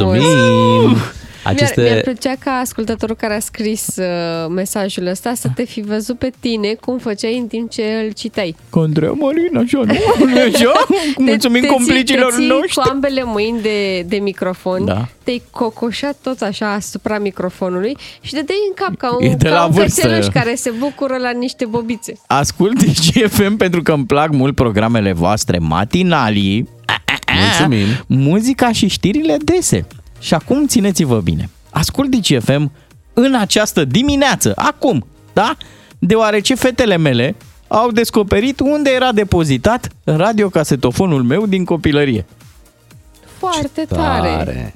Mulțumim! Aceste... Mi-ar, mi-ar plăcea ca ascultătorul care a scris uh, mesajul ăsta să te fi văzut pe tine cum făceai în timp ce îl citeai. Condrea Marina, așa, nu? Așa? Mulțumim te, complicilor te ții noștri! cu ambele mâini de, de microfon, Da. te-ai cocoșat tot așa asupra microfonului și te dai în cap ca E un, de ca la un vârstă. cățeluș care se bucură la niște bobițe. Ascult DGFM pentru că îmi plac mult programele voastre matinalii, Mulțumim. muzica și știrile dese. Și acum țineți-vă bine. Ascult DGFM în această dimineață, acum, da? Deoarece fetele mele au descoperit unde era depozitat radiocasetofonul meu din copilărie. Foarte tare. Tare.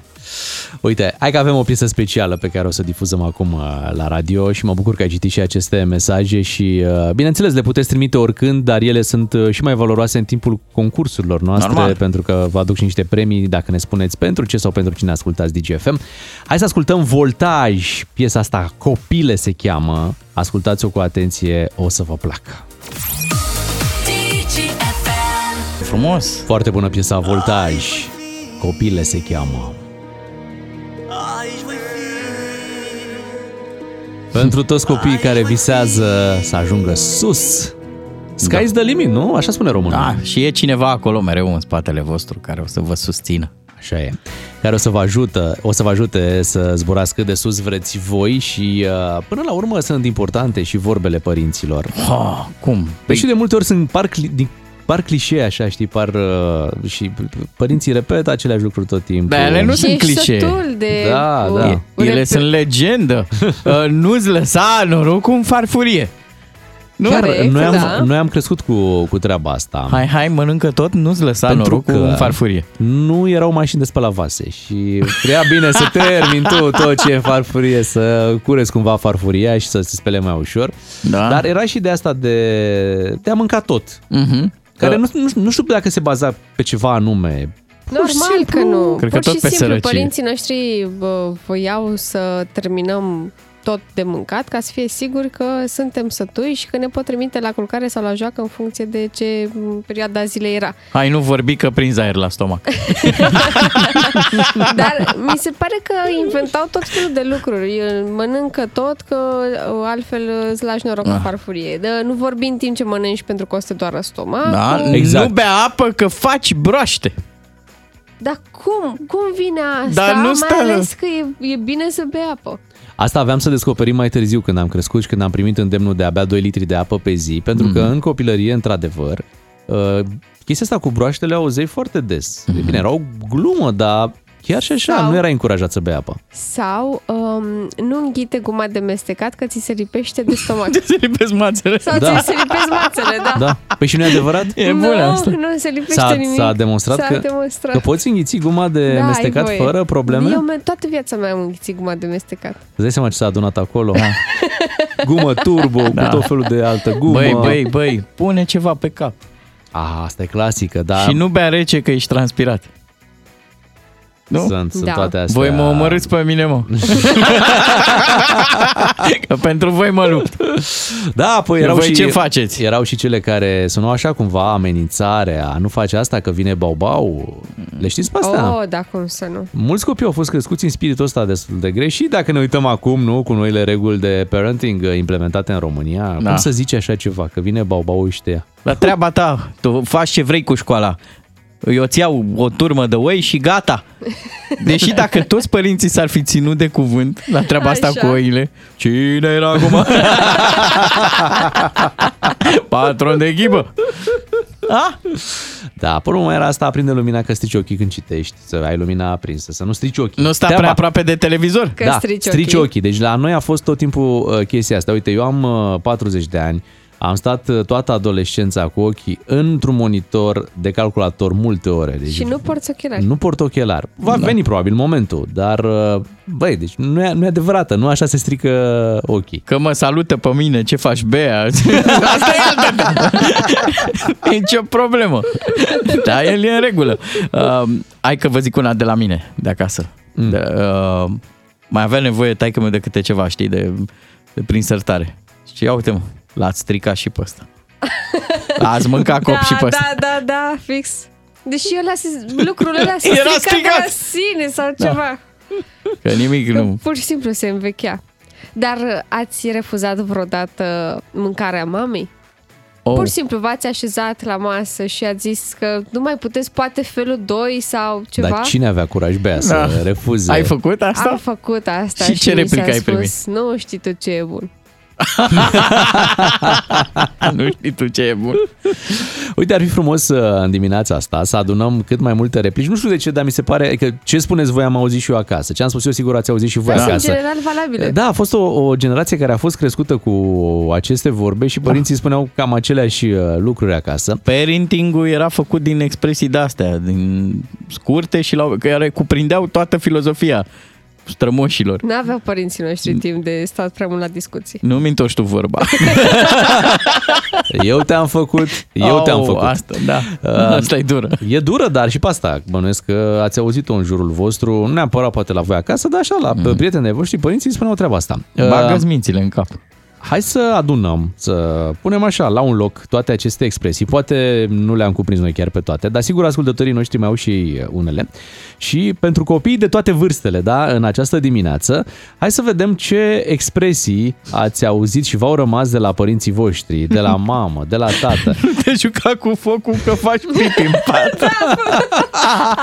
Uite, hai că avem o piesă specială pe care o să difuzăm acum uh, la radio și mă bucur că ai citit și aceste mesaje și uh, bineînțeles le puteți trimite oricând, dar ele sunt uh, și mai valoroase în timpul concursurilor noastre Normal. pentru că vă aduc și niște premii dacă ne spuneți pentru ce sau pentru cine ascultați DGFM. Hai să ascultăm Voltaj, piesa asta Copile se cheamă. Ascultați-o cu atenție, o să vă placă. Frumos! Foarte bună piesa Voltaj. Copile se cheamă. Pentru toți copiii care visează să ajungă sus, sky's the limit, nu? Așa spune românul. Da, și e cineva acolo mereu în spatele vostru care o să vă susțină. Așa e. Care o să vă ajută, o să vă ajute să zburați cât de sus vreți voi și uh, până la urmă sunt importante și vorbele părinților. Ha, cum? Păi și de multe ori sunt par, cli- din, par clișee așa, știi, par uh, și părinții repetă aceleași lucruri tot timpul. Dar ele nu Și sunt ești clișee. sătul de... Da, cu- da. cu Ele rep- sunt legendă. Uh, Nu-ți lăsa norocul în farfurie. Nu? Chiar, Corect, noi, am, da. noi am crescut cu, cu treaba asta. Hai, hai, mănâncă tot, nu-ți lăsa Pentru norocul că- în farfurie. Nu erau mașini de spălat vase și prea bine să termin tu tot ce e în farfurie, să cureți cumva farfuria și să se spele mai ușor. Da. Dar era și de asta de, de a mânca tot, Mhm. Care nu, nu, nu știu dacă se baza pe ceva anume. Normal că nu. Cred că Pur tot și pe simplu, sărăcie. părinții noștri bă, voiau să terminăm tot de mâncat ca să fie siguri că suntem sătuși și că ne pot trimite la culcare sau la joacă în funcție de ce m, perioada zilei era. Hai, nu vorbi că prinzi aer la stomac. Dar mi se pare că inventau tot felul de lucruri. Mănâncă tot, că altfel îți lași noroc Ah. în farfurie. De, nu vorbi în timp ce mănânci pentru că o să te doară stomac. Da? Exact. Nu bea apă că faci broaște. Dar cum? Cum vine asta? Dar nu Mai stă- ales că e, e bine să bea apă. Asta aveam să descoperim mai târziu când am crescut și când am primit îndemnul de a bea 2 litri de apă pe zi, pentru că în copilărie, într-adevăr, uh, chestia asta cu broaștele o auzeai foarte des. Mm-hmm. Bine, era o glumă, dar chiar și așa Sau- nu era încurajat să bea apă. Sau um, nu înghite guma de mestecat că ți se lipește de stomac. Se lipesc mațele. Sau Da. ți se lipesc mațele, da. Da? Păi și nu e adevărat? E nu, bună asta. nu se lipește S-a, nimic. s-a demonstrat, S-a că, demonstrat. că poți înghiți guma de Da, ai mestecat voie. fără probleme? Eu me- toată viața mea am înghițit guma de mestecat. Îți dai seama ce s-a adunat acolo? Gumă turbo, Da. cu tot felul de altă gumă. Băi, băi, băi, pune ceva pe cap. Ah, asta e clasică, da. Și nu bea rece că ești transpirat. Nu? Sunt, sunt Da. toate astea. Voi mă omorâți pe mine, mă. că pentru voi mă lupt. Da, păi erau Voi și, ce faceți? Erau și cele care sunau așa cumva amenințarea, nu face asta că vine bau-bau. Le știți pe astea? Oh, da, cum să nu. Mulți copii au fost crescuți în spiritul ăsta destul de greșit. Dacă ne uităm acum, nu, cu noile reguli de parenting uh, implementate în România, Da. cum să zice așa ceva, că vine bau-bau și te ia? La treaba ta, tu faci ce vrei cu școala. Eu îți iau o turmă de oi și gata. Deși dacă toți părinții s-ar fi ținut de cuvânt la treaba asta Așa. cu oile, cine era acum? Patron de ghibă. A? Da, pe urmă era asta, aprinde lumina că strici ochii când citești, să ai lumina aprinsă, să nu strici ochii. Nu sta Treaba- prea aproape de televizor? Că da, strici strici ochii. ochii. Deci la noi a fost tot timpul uh, chestia asta. Uite, eu am uh, 40 de ani, Am stat uh, toată adolescența cu ochii într-un monitor de calculator multe ore. Deci Și nu porți ochelari. nu port ochelari. Va da. veni probabil momentul, dar uh, băi, deci nu e, nu e adevărată, nu așa se strică ochii. Că mă salută pe mine, ce faci, Bea? Asta e altă E nicio problemă. Da, el e în regulă. Uh, hai că vă zic una de la mine, de acasă. Mm. De, uh, mai avea nevoie taică meu de câte ceva, știi, de, de prin sărtare. Și ia uite mă, l-ați stricat și pe ăsta. Ați mâncat cop da, și pe ăsta. Da, da, da, fix. Deși ăla se, lucrurile alea se Era stricat de stricat. la sine sau Da. ceva. Că nimic Că nu. pur și simplu se învechea. Dar uh, ați refuzat vreodată mâncarea mamei? Oh. Pur și simplu v-ați așezat la masă și ați zis că nu mai puteți poate felul 2 sau ceva? Dar cine avea curaj, Bea, să Da. refuze? Ai făcut asta? Am făcut asta Și ce mi replică s-a ai spus, primit? Nu știi tu ce e bun. nu știi tu ce e bun. Uite, ar fi frumos uh, în dimineața asta să adunăm cât mai multe replici. Nu știu de ce, dar mi se pare că ce spuneți voi am auzit și eu acasă. Ce am spus eu, sigur ați auzit și voi Dar sunt acasă. general valabile. Da, a fost o, o generație care a fost crescută cu aceste vorbe și părinții spuneau cam aceleași uh, lucruri acasă. Parenting-ul era făcut din expresii de-astea, din scurte și la, care cuprindeau toată filozofia strămoșilor. Nu aveau părinții noștri timp de stat prea mult la discuții. Nu mi întorci tu vorba. Eu te-am făcut, eu te-am Au, făcut. Asta, da. Uh, Asta e dură. E dură, dar și pe asta bănuiesc că ați auzit-o în jurul vostru, nu neapărat poate la voi acasă, dar așa la mm. prietenii voștri, părinții spuneau treaba asta. Bagă-ți mințile în cap. Hai să adunăm, să punem așa la un loc toate aceste expresii. Poate nu le-am cuprins noi chiar pe toate, dar sigur ascultătorii noștri mai au și ei unele. Și pentru copiii de toate vârstele, da, în această dimineață, hai să vedem ce expresii ați auzit și v-au rămas de la părinții voștri, de la mamă, de la tată. Te juca cu focul că faci pipi în pat.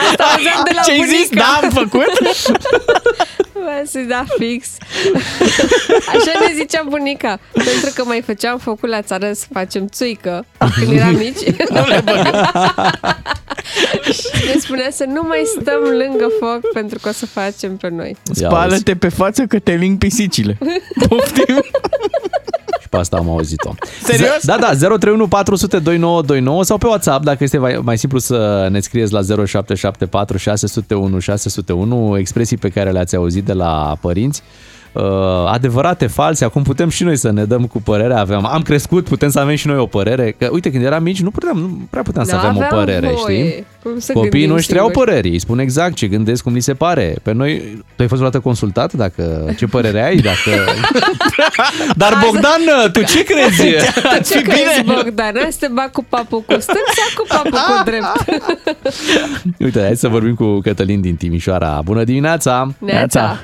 Asta auzeam de la Ce-ai bunica. zis? Da, am făcut? Bă, să da fix. Așa ne zicea bunica. Pentru că mai făceam focul la țară să facem țuică când eram mici. Nu le băgă. și ne spunea să nu mai stăm lângă foc pentru că o să facem pe noi. Spală-te pe față că te ling pisicile. Poftim? Și pe asta am auzit-o. Serios? Da, da, 031 400 2929 sau pe WhatsApp, dacă este mai, mai simplu să ne scrieți la 0774 601 601 expresii pe care le-ați auzit de la părinți. Uh, adevărate, false, acum putem și noi să ne dăm cu părerea, aveam, am crescut, putem să avem și noi o părere, că uite, când eram mici nu, puteam, nu prea puteam să Nu avem o aveam părere, voie. știi? Cum să Copiii gândim noștri au singuri. păreri, îi spun exact ce gândesc, cum li se pare. Pe noi, tu ai fost vreodată consultat dacă ce părere ai, dacă... Dar Bogdan, tu ce crezi? Tu ce crezi, Bogdan? Să te bag cu papul cu stâng sau cu papul cu drept? Uite, hai să vorbim cu Cătălin din Timișoara. Bună dimineața! Neața. Neața,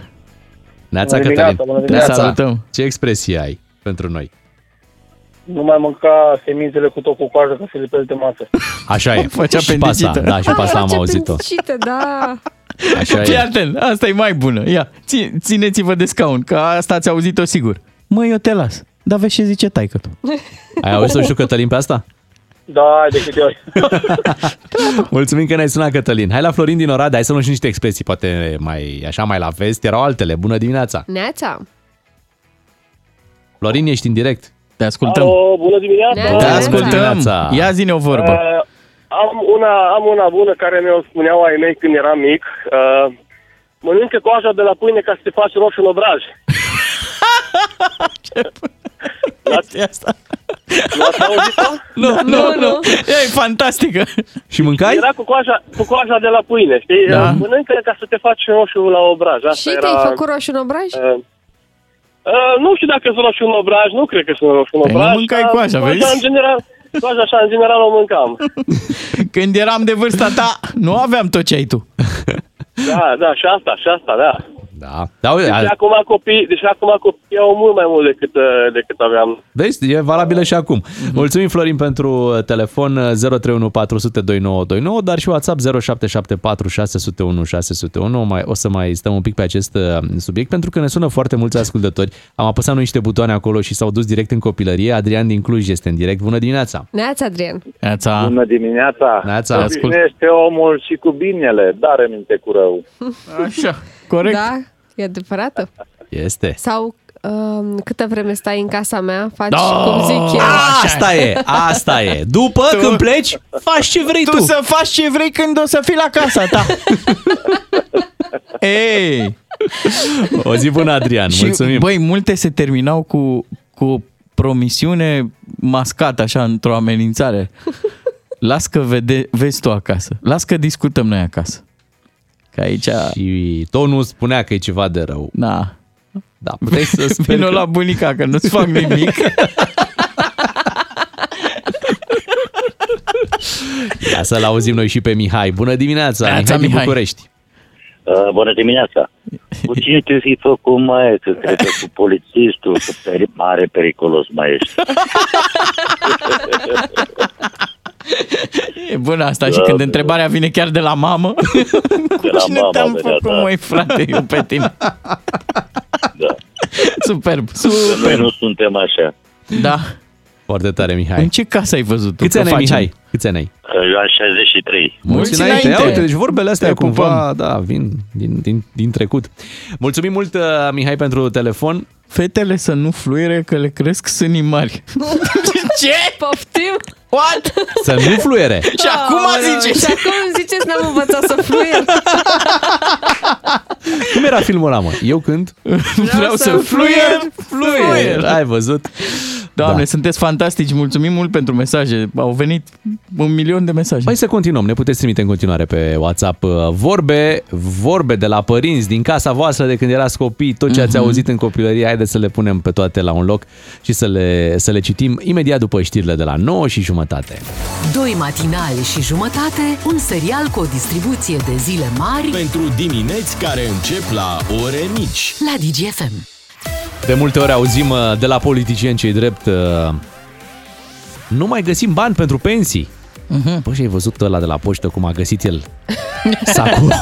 Bună Cătălin! dimineața, bună dimineața. Te salutăm! Ce expresie ai pentru noi? Nu mai mânca semințele cu tot cu coajă că se lipesc de masă. Așa e. Făcea și pe asta, apendicită. da, și pe asta am Face auzit-o. apendicită, da. Așa Fii e. atent, asta e mai bună. Ia, ține, țineți-vă de scaun, că asta ați auzit-o sigur. Mă, eu te las. Dar vezi ce zice taică tu. Ai auzit-o și tu, Cătălin, pe asta? Da, de câte ori. Mulțumim că ne-ai sunat, Cătălin. Hai la Florin din Oradea, hai să luăm și niște expresii, poate mai așa mai la vest. Erau altele. Bună dimineața! Neața. Florin, ești în direct. Te ascultăm. Alo, bună dimineața! Neața. Te Bună ascultăm. dimineața. Ia zine o vorbă. Uh, am, una, am una bună care mi-o spuneau ai mei când eram mic. Uh, mănâncă coaja de la pâine ca să te faci roșu în obraj. Este asta. Nu ați auzit-o? Nu, nu, nu. E fantastică. Și mâncai? Era cu coaja, cu coaja de la pâine, știi? Da. Uh, Mănâncă ca să te faci roșu la obraj. Asta Și era... te-ai făcut roșu în obraj? Uh, uh, nu știu dacă sunt roșu în obraj, nu cred că sunt roșu în Păi nu obraj. mâncai dar coaja, vezi? În general, coaja așa, în general o mâncam. Când eram de vârsta ta, nu aveam tot ce ai tu. Da, da, și asta, și asta, da. Da. da uite, Deci a- acum copii, deci acum copii au mult mai mult decât, uh, decât aveam. Vezi, e valabilă și acum. Mulțumim, Florin, pentru uh, telefon 031 400 2929, dar și WhatsApp 0774 601 601. Mai, o să mai stăm un pic pe acest uh, subiect, pentru că ne sună foarte mulți ascultători. Am apăsat noi niște butoane acolo și s-au dus direct în copilărie. Adrian din Cluj este în direct. Bună dimineața! Neața, Adrian. Neața. Bună dimineața! Neața, Se ascult. obișnuiește omul și cu binele, dar minte cu rău. Așa, corect. Da, e adevărată. Este. Sau um, câtă vreme stai în casa mea, faci Da, cum zic eu. Asta e, asta e. După, Tu- când pleci, faci ce vrei tu. Tu să faci ce vrei când o să fii la casa ta. Ei! O zi bună, Adrian. Și, Mulțumim. băi, multe se terminau cu, cu o promisiune mascată, așa, într-o amenințare. Las că vede, vezi tu acasă. Las că discutăm noi acasă. Că aici... Și tonul spunea că e ceva de rău. Da. Da, puteai să speri Vino că- la bunica, că nu-ți fac nimic. Ia să-l auzim noi și pe Mihai. Bună dimineața, Neața, Mihai din Mihai. București. Uh, bună dimineața! Cu cine te fi făcut, mai Că cred că cu polițistul, că peri- mare periculos mai ești. E bună asta și Da, când da. întrebarea vine chiar de la mamă. De la Cine mama te-am venea, făcut, da. măi, frate, eu pe tine. Da. Superb, Că Noi superb. nu suntem așa. Da. Foarte tare, Mihai. În ce casă ai văzut tu? Câți Că ani ai, facem? Mihai? Câți ani ai? Eu am 63. Mulți înainte. Ia uite, deci vorbele astea Te cumva, da, vin din, din, din trecut. Mulțumim mult, uh, Mihai, pentru telefon. Fetele să nu fluiere că le cresc sânii mari. Ce? Poftim? What? Să nu fluiere. Și acum Aoleu, ziceți? Și acum ziceți n-am învățat să fluier. Cum era filmul ăla, mă? Eu când? Vreau să fluier, fluier. Ai văzut? Doamne, Da. sunteți fantastici. Mulțumim mult pentru mesaje. Au venit un milion de mesaje. Păi să continuăm, ne puteți trimite în continuare pe WhatsApp uh, vorbe, vorbe de la părinți din casa voastră de când erați copii, tot ce ați Mhm. auzit în copilărie, haideți să le punem pe toate la un loc și să le, să le citim imediat după știrile de la 9 și jumătate. Doi matinali și jumătate, un serial cu o distribuție de zile mari Pentru dimineți care încep la ore mici. la DGFM. De multe ori auzim uh, de la politicieni cei drept uh, nu mai găsim bani pentru pensii. Uh-huh. Bă, și ai văzut ăla de la poștă cum a găsit el sacul?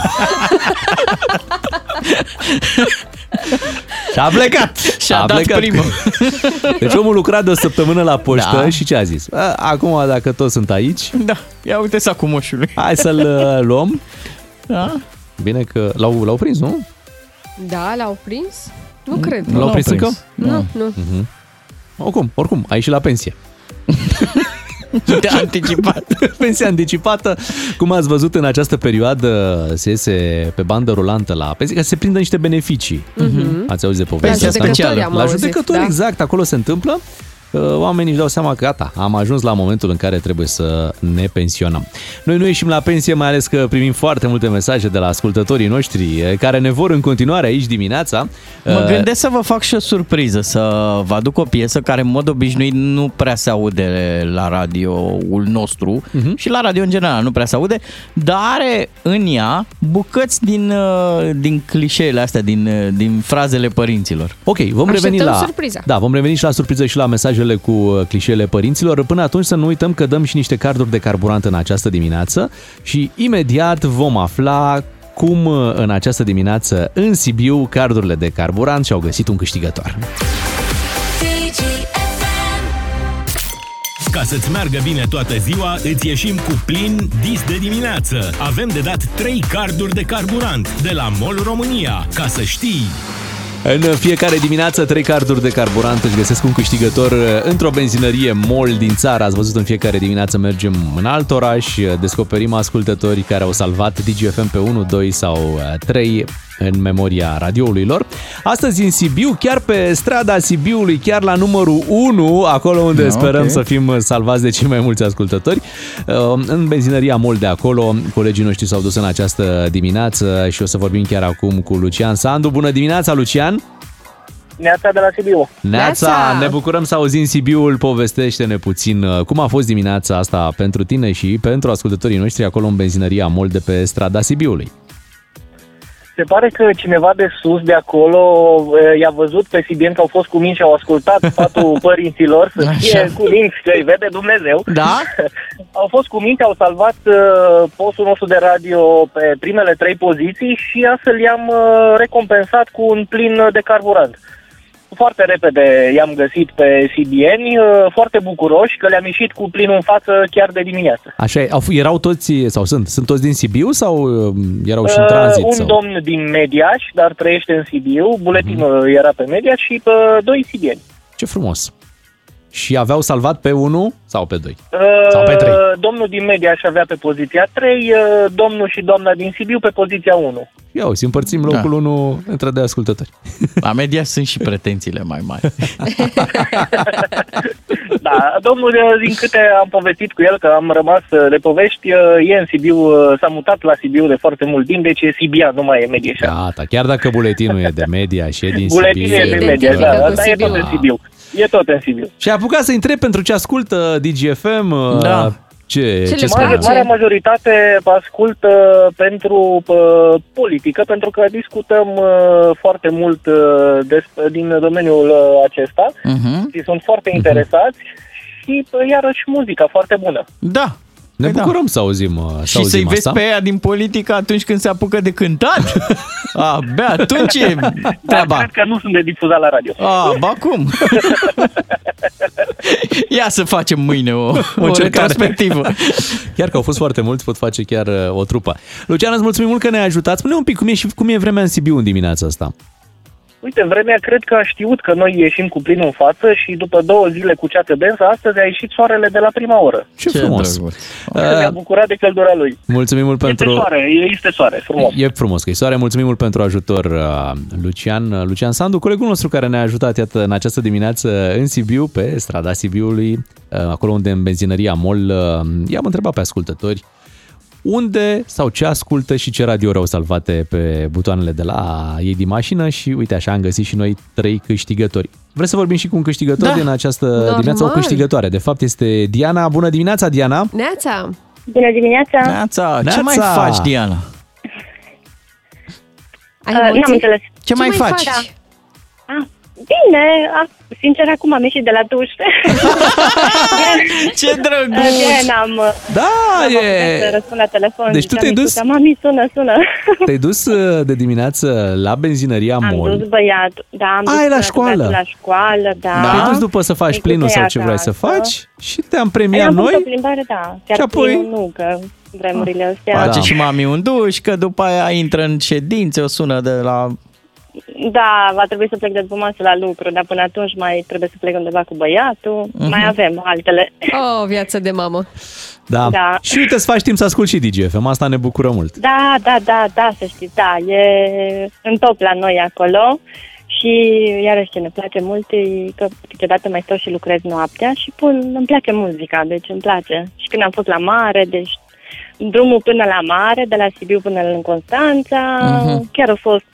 și a plecat. Și-a dat primul. Deci omul lucra de o săptămână la poștă Da. și ce a zis? "A, Acum, dacă toți sunt aici, Da, ia uite sacul moșului. hai să-l uh, luăm. Da? Bine că l-au, l-au prins, nu? Da, l-au prins? Nu cred. Nu l-au prins încă? Nu, nu. Mhm. Oricum, oricum, ai și la pensie. De anticipat. Pensia anticipată, cum ați văzut în această perioadă, se iese pe bandă rulantă la pensie, ca să se prindă niște beneficii. Mhm. Ați auzit de povestea La asta? judecători am La auzit, judecători, da. exact, acolo se întâmplă. Că Oamenii își dau seama că gata, am ajuns la momentul în care trebuie să ne pensionăm. Noi nu ieșim la pensie, mai ales că primim foarte multe mesaje de la ascultătorii noștri eh, care ne vor în continuare aici dimineața. Mă Eh, gândesc să vă fac și o surpriză, să vă aduc o piesă care în mod obișnuit nu prea se aude la radioul nostru Mhm. și la radio în general nu prea se aude, dar are în ea bucăți din, uh, din clișeele astea, din, uh, din frazele părinților. Ok, vom Așteptăm reveni la surpriza. Da, vom reveni și la surpriză și la mesajele cu uh, clișeele părinților. Până atunci să nu uităm că dăm și niște carduri de carburant în această dimineață și imediat vom afla cum uh, în această dimineață în Sibiu cardurile de carburant și-au găsit un câștigător. Ca să-ți meargă bine toată ziua, îți ieșim cu plin dis de dimineață. Avem de dat 3 carduri de carburant de la MOL România. Ca să știi... În fiecare dimineață, trei carduri de carburant își găsesc un câștigător uh, într-o benzinărie MOL din țară. Ați văzut, în fiecare dimineață mergem în alt oraș, uh, descoperim ascultători care au salvat DGFM pe 1, 2 sau uh, 3 în memoria radioului lor. Astăzi în Sibiu, chiar pe strada Sibiului, chiar la numărul 1, acolo unde Da, sperăm ok. să fim salvați de cei mai mulți ascultători. Uh, În benzinăria MOL de acolo, colegii noștri s-au dus în această dimineață și o să vorbim chiar acum cu Lucian Sandu. Bună dimineața, Lucian! Neața de la Sibiu. Neața, Neața! ne bucurăm să auzim Sibiul, povestește-ne puțin uh, cum a fost dimineața asta pentru tine și pentru ascultătorii noștri acolo în benzinăria MOL de pe strada Sibiului. Se pare că cineva de sus, de acolo, e, i-a văzut pe CBN că au fost cu minți și au ascultat sfatul părinților să fie Așa. cu minți, că îi vede Dumnezeu. Da? au fost cu minți, au salvat uh, postul nostru de radio pe primele trei poziții și astfel i-am uh, recompensat cu un plin de carburant. Foarte repede i-am găsit pe CBN, uh, foarte bucuroși că le-am ieșit cu plinul în față chiar de dimineață. Așa, e, au, f- erau toți, sau sunt, sunt toți din Sibiu sau uh, erau și în Uh, tranzit? un sau? domn din Mediaș, dar trăiește în Sibiu, buletinul Mhm. era pe Mediaș și pe doi sibieni. Ce frumos! și aveau salvat pe 1 sau pe 2? Uh, Sau pe trei. Domnul din mediaș aș avea pe poziția 3, uh, domnul și doamna din Sibiu pe poziția 1. Ia uzi, împărțim locul 1 între de ascultători. La media sunt și pretențiile mai mari. Da, domnul, uh, din câte am povestit cu el, că am rămas uh, de povești, uh, e în Sibiu, uh, s-a mutat la Sibiu de foarte mult timp, deci e Sibian, nu mai e Medieșan. Gata, chiar dacă buletinul e de media și e din Buletinul Sibiu. e de media, da, dar e tot în Sibiu. E tot în Sibiu. Și ai apucat să întreb pentru ce ascultă DGFM. Da. Ce, ce, Ce spune? mare, marea majoritate ascultă pentru uh, politică, pentru că discutăm uh, foarte mult uh, despre, din domeniul uh, acesta Mhm. și sunt foarte interesați și uh, iarăși muzica foarte bună. Da. Ne bucurăm să auzim, uh, să Și auzim să-i vezi asta. pe ea din politică atunci când se apucă de cântat? Abia atunci e treaba. Cred că nu sunt de difuzat la radio. A, ba cum? Ia să facem mâine o, o încercare. retrospectivă. Chiar că au fost foarte mulți, pot face chiar uh, o trupă. Lucian, îți mulțumim mult că ne-ai ajutat. Spune un pic cum e, și cum e vremea în Sibiu în dimineața asta. Uite, vremea cred că a știut că noi ieșim cu plinul în față și după două zile cu ceață densă, astăzi a ieșit soarele de la prima oră. Ce, frumos. Ne-a bucurat de căldura lui. Mulțumim mult Este pentru... soare, este soare, frumos. E frumos că e soare. Mulțumim mult pentru ajutor, uh, Lucian. Uh, Lucian Sandu, colegul nostru care ne-a ajutat iată, în această dimineață în Sibiu, pe strada Sibiului, uh, acolo unde în benzinăria MOL, uh, i-am întrebat pe ascultători unde sau ce ascultă și ce radiouri au salvate pe butoanele de la ei din mașină și uite așa am găsit și noi trei câștigători. Vreți să vorbim și cu un câștigător Da. din această Normal. dimineață? O câștigătoare. De fapt este Diana. Bună dimineața, Diana! Neața! Bună dimineața! Neața, ce Neața! mai faci, Diana? Ai Uh, emoții? n-am înțeles. Ce mai faci? Da. Ah, bine, ah, sincer, acum am ieșit de la duș. Ce drăguț! Bine, am, Da, am e- apucat să răspund la telefon. Deci tu ziceam, te-ai dus- "Isuse, Mami, sună, sună. Te-ai dus uh, de dimineață la benzinăria Am MOL. dus băiatul, da, am Ai, dus la băiatul școală? la școală, da. Te-ai dus după să faci Micuța plinul e sau ce vrei să acasă. faci și te-am Ai premiat avut noi. o plimbare, da. Chiar Și apoi- plinul nu, că vremurile astea. Face și mami un duș, că după aia intră în ședințe, o sună de la... Da, va trebui să plec de după masă la lucru, dar până atunci mai trebuie să plec undeva cu băiatul. Mhm. Mai avem altele. Oh, viață de mamă. Da. Da. Și uite, să faci timp să ascult și DGFM, asta ne bucură mult. Da, da, da, da, să știți, da, e în top la noi acolo și iarăși ce ne place mult e că câteodată mai stau și lucrez noaptea și pun, îmi place muzica, deci îmi place. Și când am fost la mare, deci drumul până la mare, de la Sibiu până în Constanța, Mhm. chiar a fost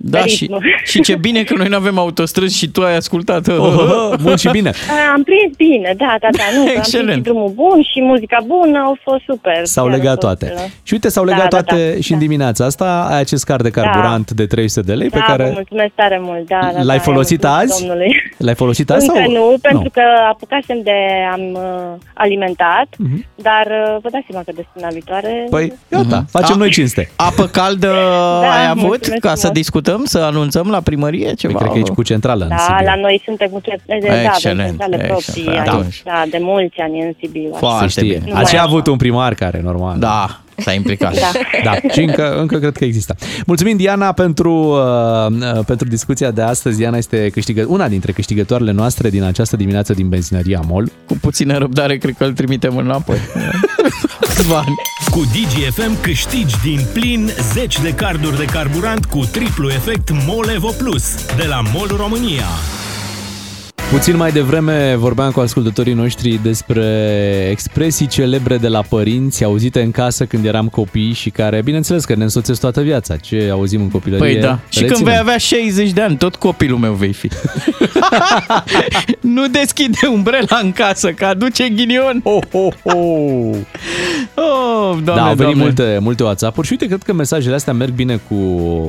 Da, și, ritmul. și ce bine că noi nu avem autostrăzi și tu ai ascultat. Oh, bun și bine. A, Am prins bine, da, da, da, nu, că am prins Excelent. și drumul bun și muzica bună, au fost super. S-au Chiar a legat fost, toate. uh, Și uite, s-au da, legat da, toate da, și în dimineața asta. Ai acest card de carburant de 300 de lei Da, pe vă care mulțumesc tare mult, da, da, l-ai da, folosit i-am mulțumit azi? Domnului. L-ai folosit azi Încă sau? nu, pentru că apucasem de am uh, alimentat, dar uh, vă dați seama că de săptămâna viitoare... Mhm. Păi, gata, facem A- noi cinste. Apă caldă Da, ai avut mulțumesc ca să frumos. discutăm, să anunțăm la primărie ceva? Păi, cred că aici cu centrală în Da, Sibiu. la noi suntem cu ce... Da, avem Excelent, centrale excelent. proprii Da. aici, da, de mulți ani în Sibiu. așa. Se știe. Nu Ați și mai avut un primar care, normal. Da, s-a implicat. Da. Da, și încă, încă cred că există. Mulțumim, Diana, pentru, uh, uh, pentru discuția de astăzi. Diana este câștigă, una dintre câștigătoarele noastre din această dimineață din benzinăria MOL. Cu puțină răbdare, cred că îl trimitem înapoi. Câțiva ani. Cu DGFM câștigi din plin 10 de carduri de carburant cu triplu efect Molevo Plus de la MOL România. Puțin mai devreme vorbeam cu ascultătorii noștri despre expresii celebre de la părinți, auzite în casă când eram copii și care, bineînțeles, că ne însoțesc toată viața. Ce auzim în copilărie? Păi da. Și când reținem. vei avea 60 de ani, tot copilul meu vei fi. nu deschide umbrela în casă, că aduce ghinion. Oh, oh, oh. Oh, doamne, da, au venit doamne. multe, multe WhatsApp-uri și uite, cred că mesajele astea merg bine cu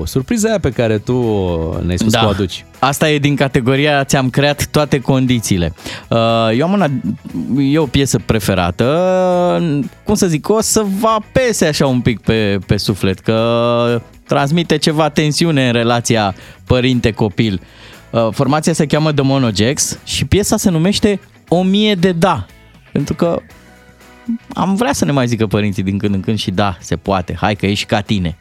surpriza aia pe care tu ne-ai spus Da. că o aduci. Asta e din categoria ți-am creat toate condițiile. Uh, Eu am una, e o piesă preferată, cum să zic, o să vă apese așa un pic pe, pe suflet, că transmite ceva tensiune în relația părinte-copil. Uh, Formația se cheamă The Monojax și piesa se numește O mie de da. Pentru că am vrea să ne mai zică părinții din când în când și da, se poate, hai că ești ca tine.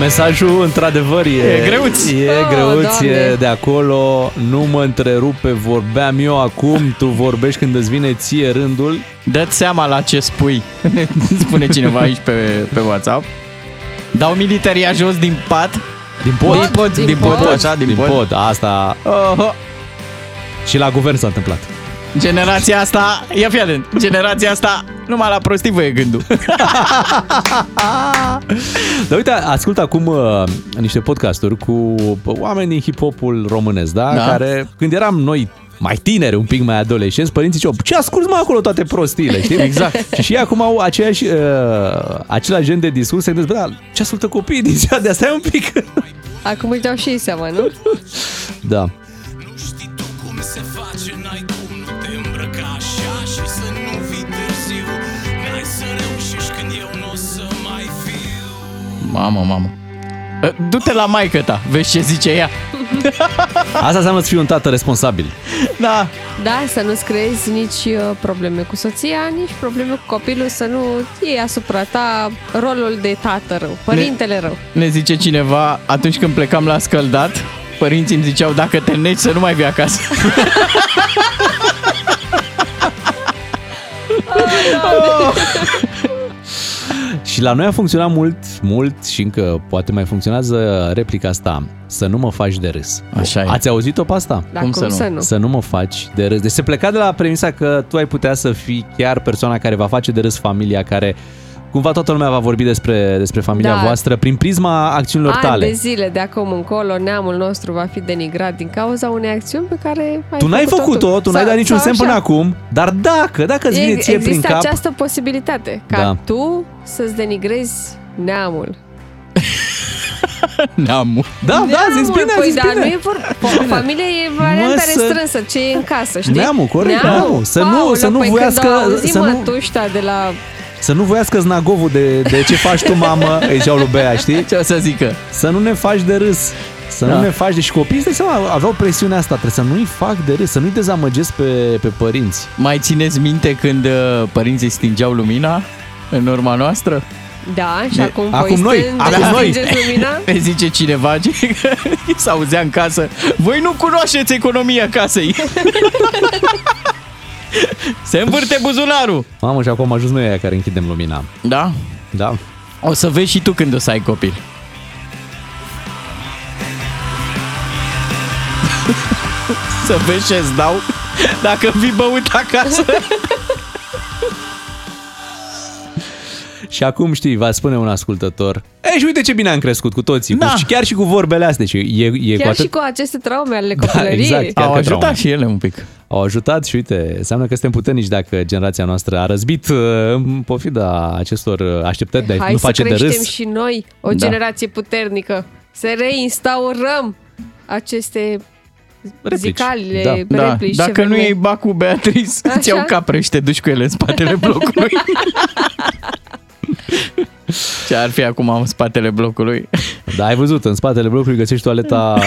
Mesajul, într-adevăr, e, E greuț. E Oh, greuț, e Doamne. de acolo. Nu mă întrerupe, vorbeam eu acum, tu vorbești când îți vine ție rândul. Dă-ți seama la ce spui, spune cineva aici pe, pe WhatsApp. Dau militaria jos din pat. Din pod? Din pod, din, Din pod, pod. așa, din, Din pod. pod, asta... Oho. Și la guvern s-a întâmplat. Generația asta, ia fi atent, generația asta numai la prostii vă e gândul. Dar uite, ascult acum uh, niște podcasturi cu uh, oameni din hip-hopul românesc, da? Da. Care, când eram noi mai tineri, un pic mai adolescenți, părinții ziceau, ce asculti mai acolo toate prostiile, știi? Exact. și și ei acum au aceeași, uh, același gen de discurs, se gândesc, bă, da, ce ascultă copiii din ziua de asta? Stai un pic. Acum își dau și ei seama, nu? da. Cum se face, n-ai Mamă, mamă. Uh, Du-te la maică ta, vezi ce zice ea. Asta înseamnă să fii un tată responsabil. Da. Da, să nu-ți creezi nici uh, probleme cu soția, nici probleme cu copilul, să nu iei asupra ta rolul de tată rău, părintele rău. Ne zice cineva, atunci când plecam la scăldat, părinții îmi ziceau, dacă te neci să nu mai vii acasă. Și la noi a funcționat mult, mult și încă poate mai funcționează replica asta. Să nu mă faci de râs. Așa e. Ați auzit-o pe asta? Da, cum, cum să, nu? să nu? Să nu mă faci de râs. Deci se pleca de la premisa că tu ai putea să fii chiar persoana care va face de râs familia, care cumva toată lumea va vorbi despre, despre familia Da. voastră prin prisma acțiunilor Ani tale. de zile de acum încolo, neamul nostru va fi denigrat din cauza unei acțiuni pe care ai Tu n-ai făcut-o făcut-o, tu n-ai Sau- dat niciun sau semn până așa. acum, dar dacă, dacă îți vine E- ție prin Există cap... această posibilitate ca Da. tu să-ți denigrezi neamul. Neamul. Da, da, zi bine, păi zi da, bine. nu e vor... po- Familia e varianta Mă, să- restrânsă, ce e în casă, știi? Neamul, corect, neamul. Să nu- Paulă, să nu păi voiască- Când au auzit să nu- mătușta de la... Să nu voiască znagovul de, de ce faci tu, mamă, îi ziceau lui Bea, știi? Ce o să zică? Să nu ne faci de râs. Să Da. nu ne faci de... Și copiii, îți dai seama, aveau presiunea asta. Trebuie să nu-i fac de râs, să nu-i dezamăgesc pe, pe părinți. Mai țineți minte când uh, părinții stingeau lumina în urma noastră? Da, și Ne- acum, acum voi noi, stând, acum noi. stingeți lumina? Ne zice cineva ce s-auzea în casă Voi nu cunoașteți economia casei Se învârte buzunarul Mamă, și acum am ajuns noi aia care închidem lumina. Da? Da. O să vezi și tu când o să ai copil Să vezi ce-ți dau Dacă vii băut acasă Și acum, știi, va spune un ascultător E, și uite ce bine am crescut cu toții, Da. cu, și chiar și cu vorbele astea. Și e, e cu Chiar atât... și cu aceste traume ale Da, copilăriei. exact, chiar Au că ajutat trauma. și ele un pic Au ajutat și uite, înseamnă că suntem puternici dacă generația noastră a răzbit uh, în pofida acestor uh, așteptări de a Hai nu să face de creștem râs. și noi o Da. generație puternică. Să reinstaurăm aceste Replici. zicalile, Da. replici. Da, ce Dacă nu vrem iei noi. bac cu Beatrice Așa? Îți iau capre și te duci cu ele în spatele blocului Ce ar fi acum în spatele blocului? Da, ai văzut, în spatele blocului găsești toaleta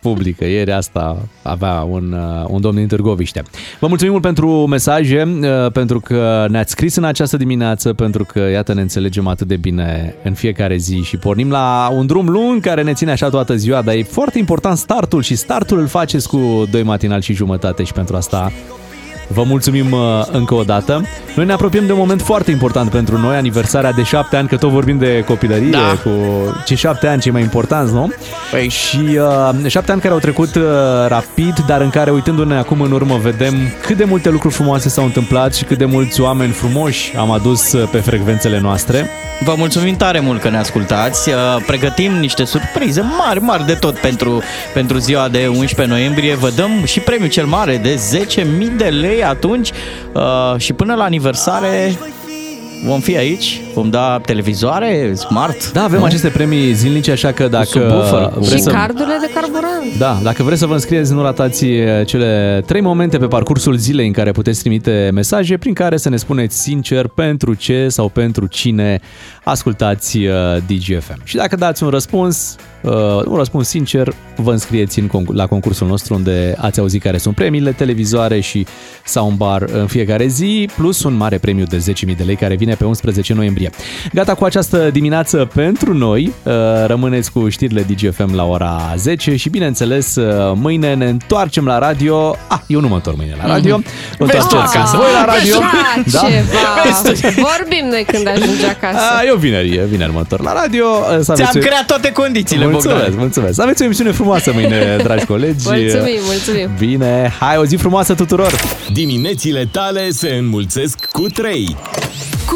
publică. Ieri asta avea un, uh, un domn din Târgoviște. Vă mulțumim mult pentru mesaje, uh, pentru că ne-ați scris în această dimineață, pentru că, iată, ne înțelegem atât de bine în fiecare zi și pornim la un drum lung care ne ține așa toată ziua, dar e foarte important startul și startul îl faceți cu doi matinal și jumătate și pentru asta Vă mulțumim uh, încă o dată. Noi ne apropiem de un moment foarte important pentru noi, aniversarea de șapte ani, că tot vorbim de copilărie, Da. cu cei șapte ani cei mai importanți, nu? Păi. Și uh, șapte ani care au trecut uh, rapid, dar în care, uitându-ne acum în urmă, vedem cât de multe lucruri frumoase s-au întâmplat și cât de mulți oameni frumoși am adus uh, pe frecvențele noastre. Vă mulțumim tare mult că ne ascultați. Uh, Pregătim niște surprize mari, mari de tot pentru, pentru ziua de 11 noiembrie. Vă dăm și premiul cel mare de 10.000 de lei atunci uh, și până la aniversare vom fi aici, vom da televizoare, smart. Da, avem nu? aceste premii zilnice, așa că dacă subwoofer, cu- vreți Și să... cardurile de carburant. Da, dacă vreți să vă înscrieți, nu ratați uh, cele trei momente pe parcursul zilei în care puteți trimite mesaje prin care să ne spuneți sincer pentru ce sau pentru cine ascultați uh, DGFM. Și dacă dați un răspuns, uh, un răspuns sincer, vă înscrieți în, conc- la concursul nostru unde ați auzit care sunt premiile, televizoare și soundbar în fiecare zi, plus un mare premiu de 10.000 de lei care vine bine pe 11 noiembrie. Gata cu această dimineață pentru noi. Uh, Rămâneți cu știrile DGFM la ora 10 și bineînțeles uh, mâine ne întoarcem la radio. Ah, eu nu mă întorc mâine la radio. Vă întoarceți acasă. voi la radio. Da? Ceva. Vorbim noi când ajungi acasă. A, eu vineri, vineri mă întorc la radio. Să Ți-am aveți- creat toate condițiile, Mulțumesc, Bogdan. mulțumesc. Să aveți o emisiune frumoasă mâine, dragi colegi. Mulțumim, mulțumim. Bine, hai o zi frumoasă tuturor! Diminețile tale se înmulțesc cu 3.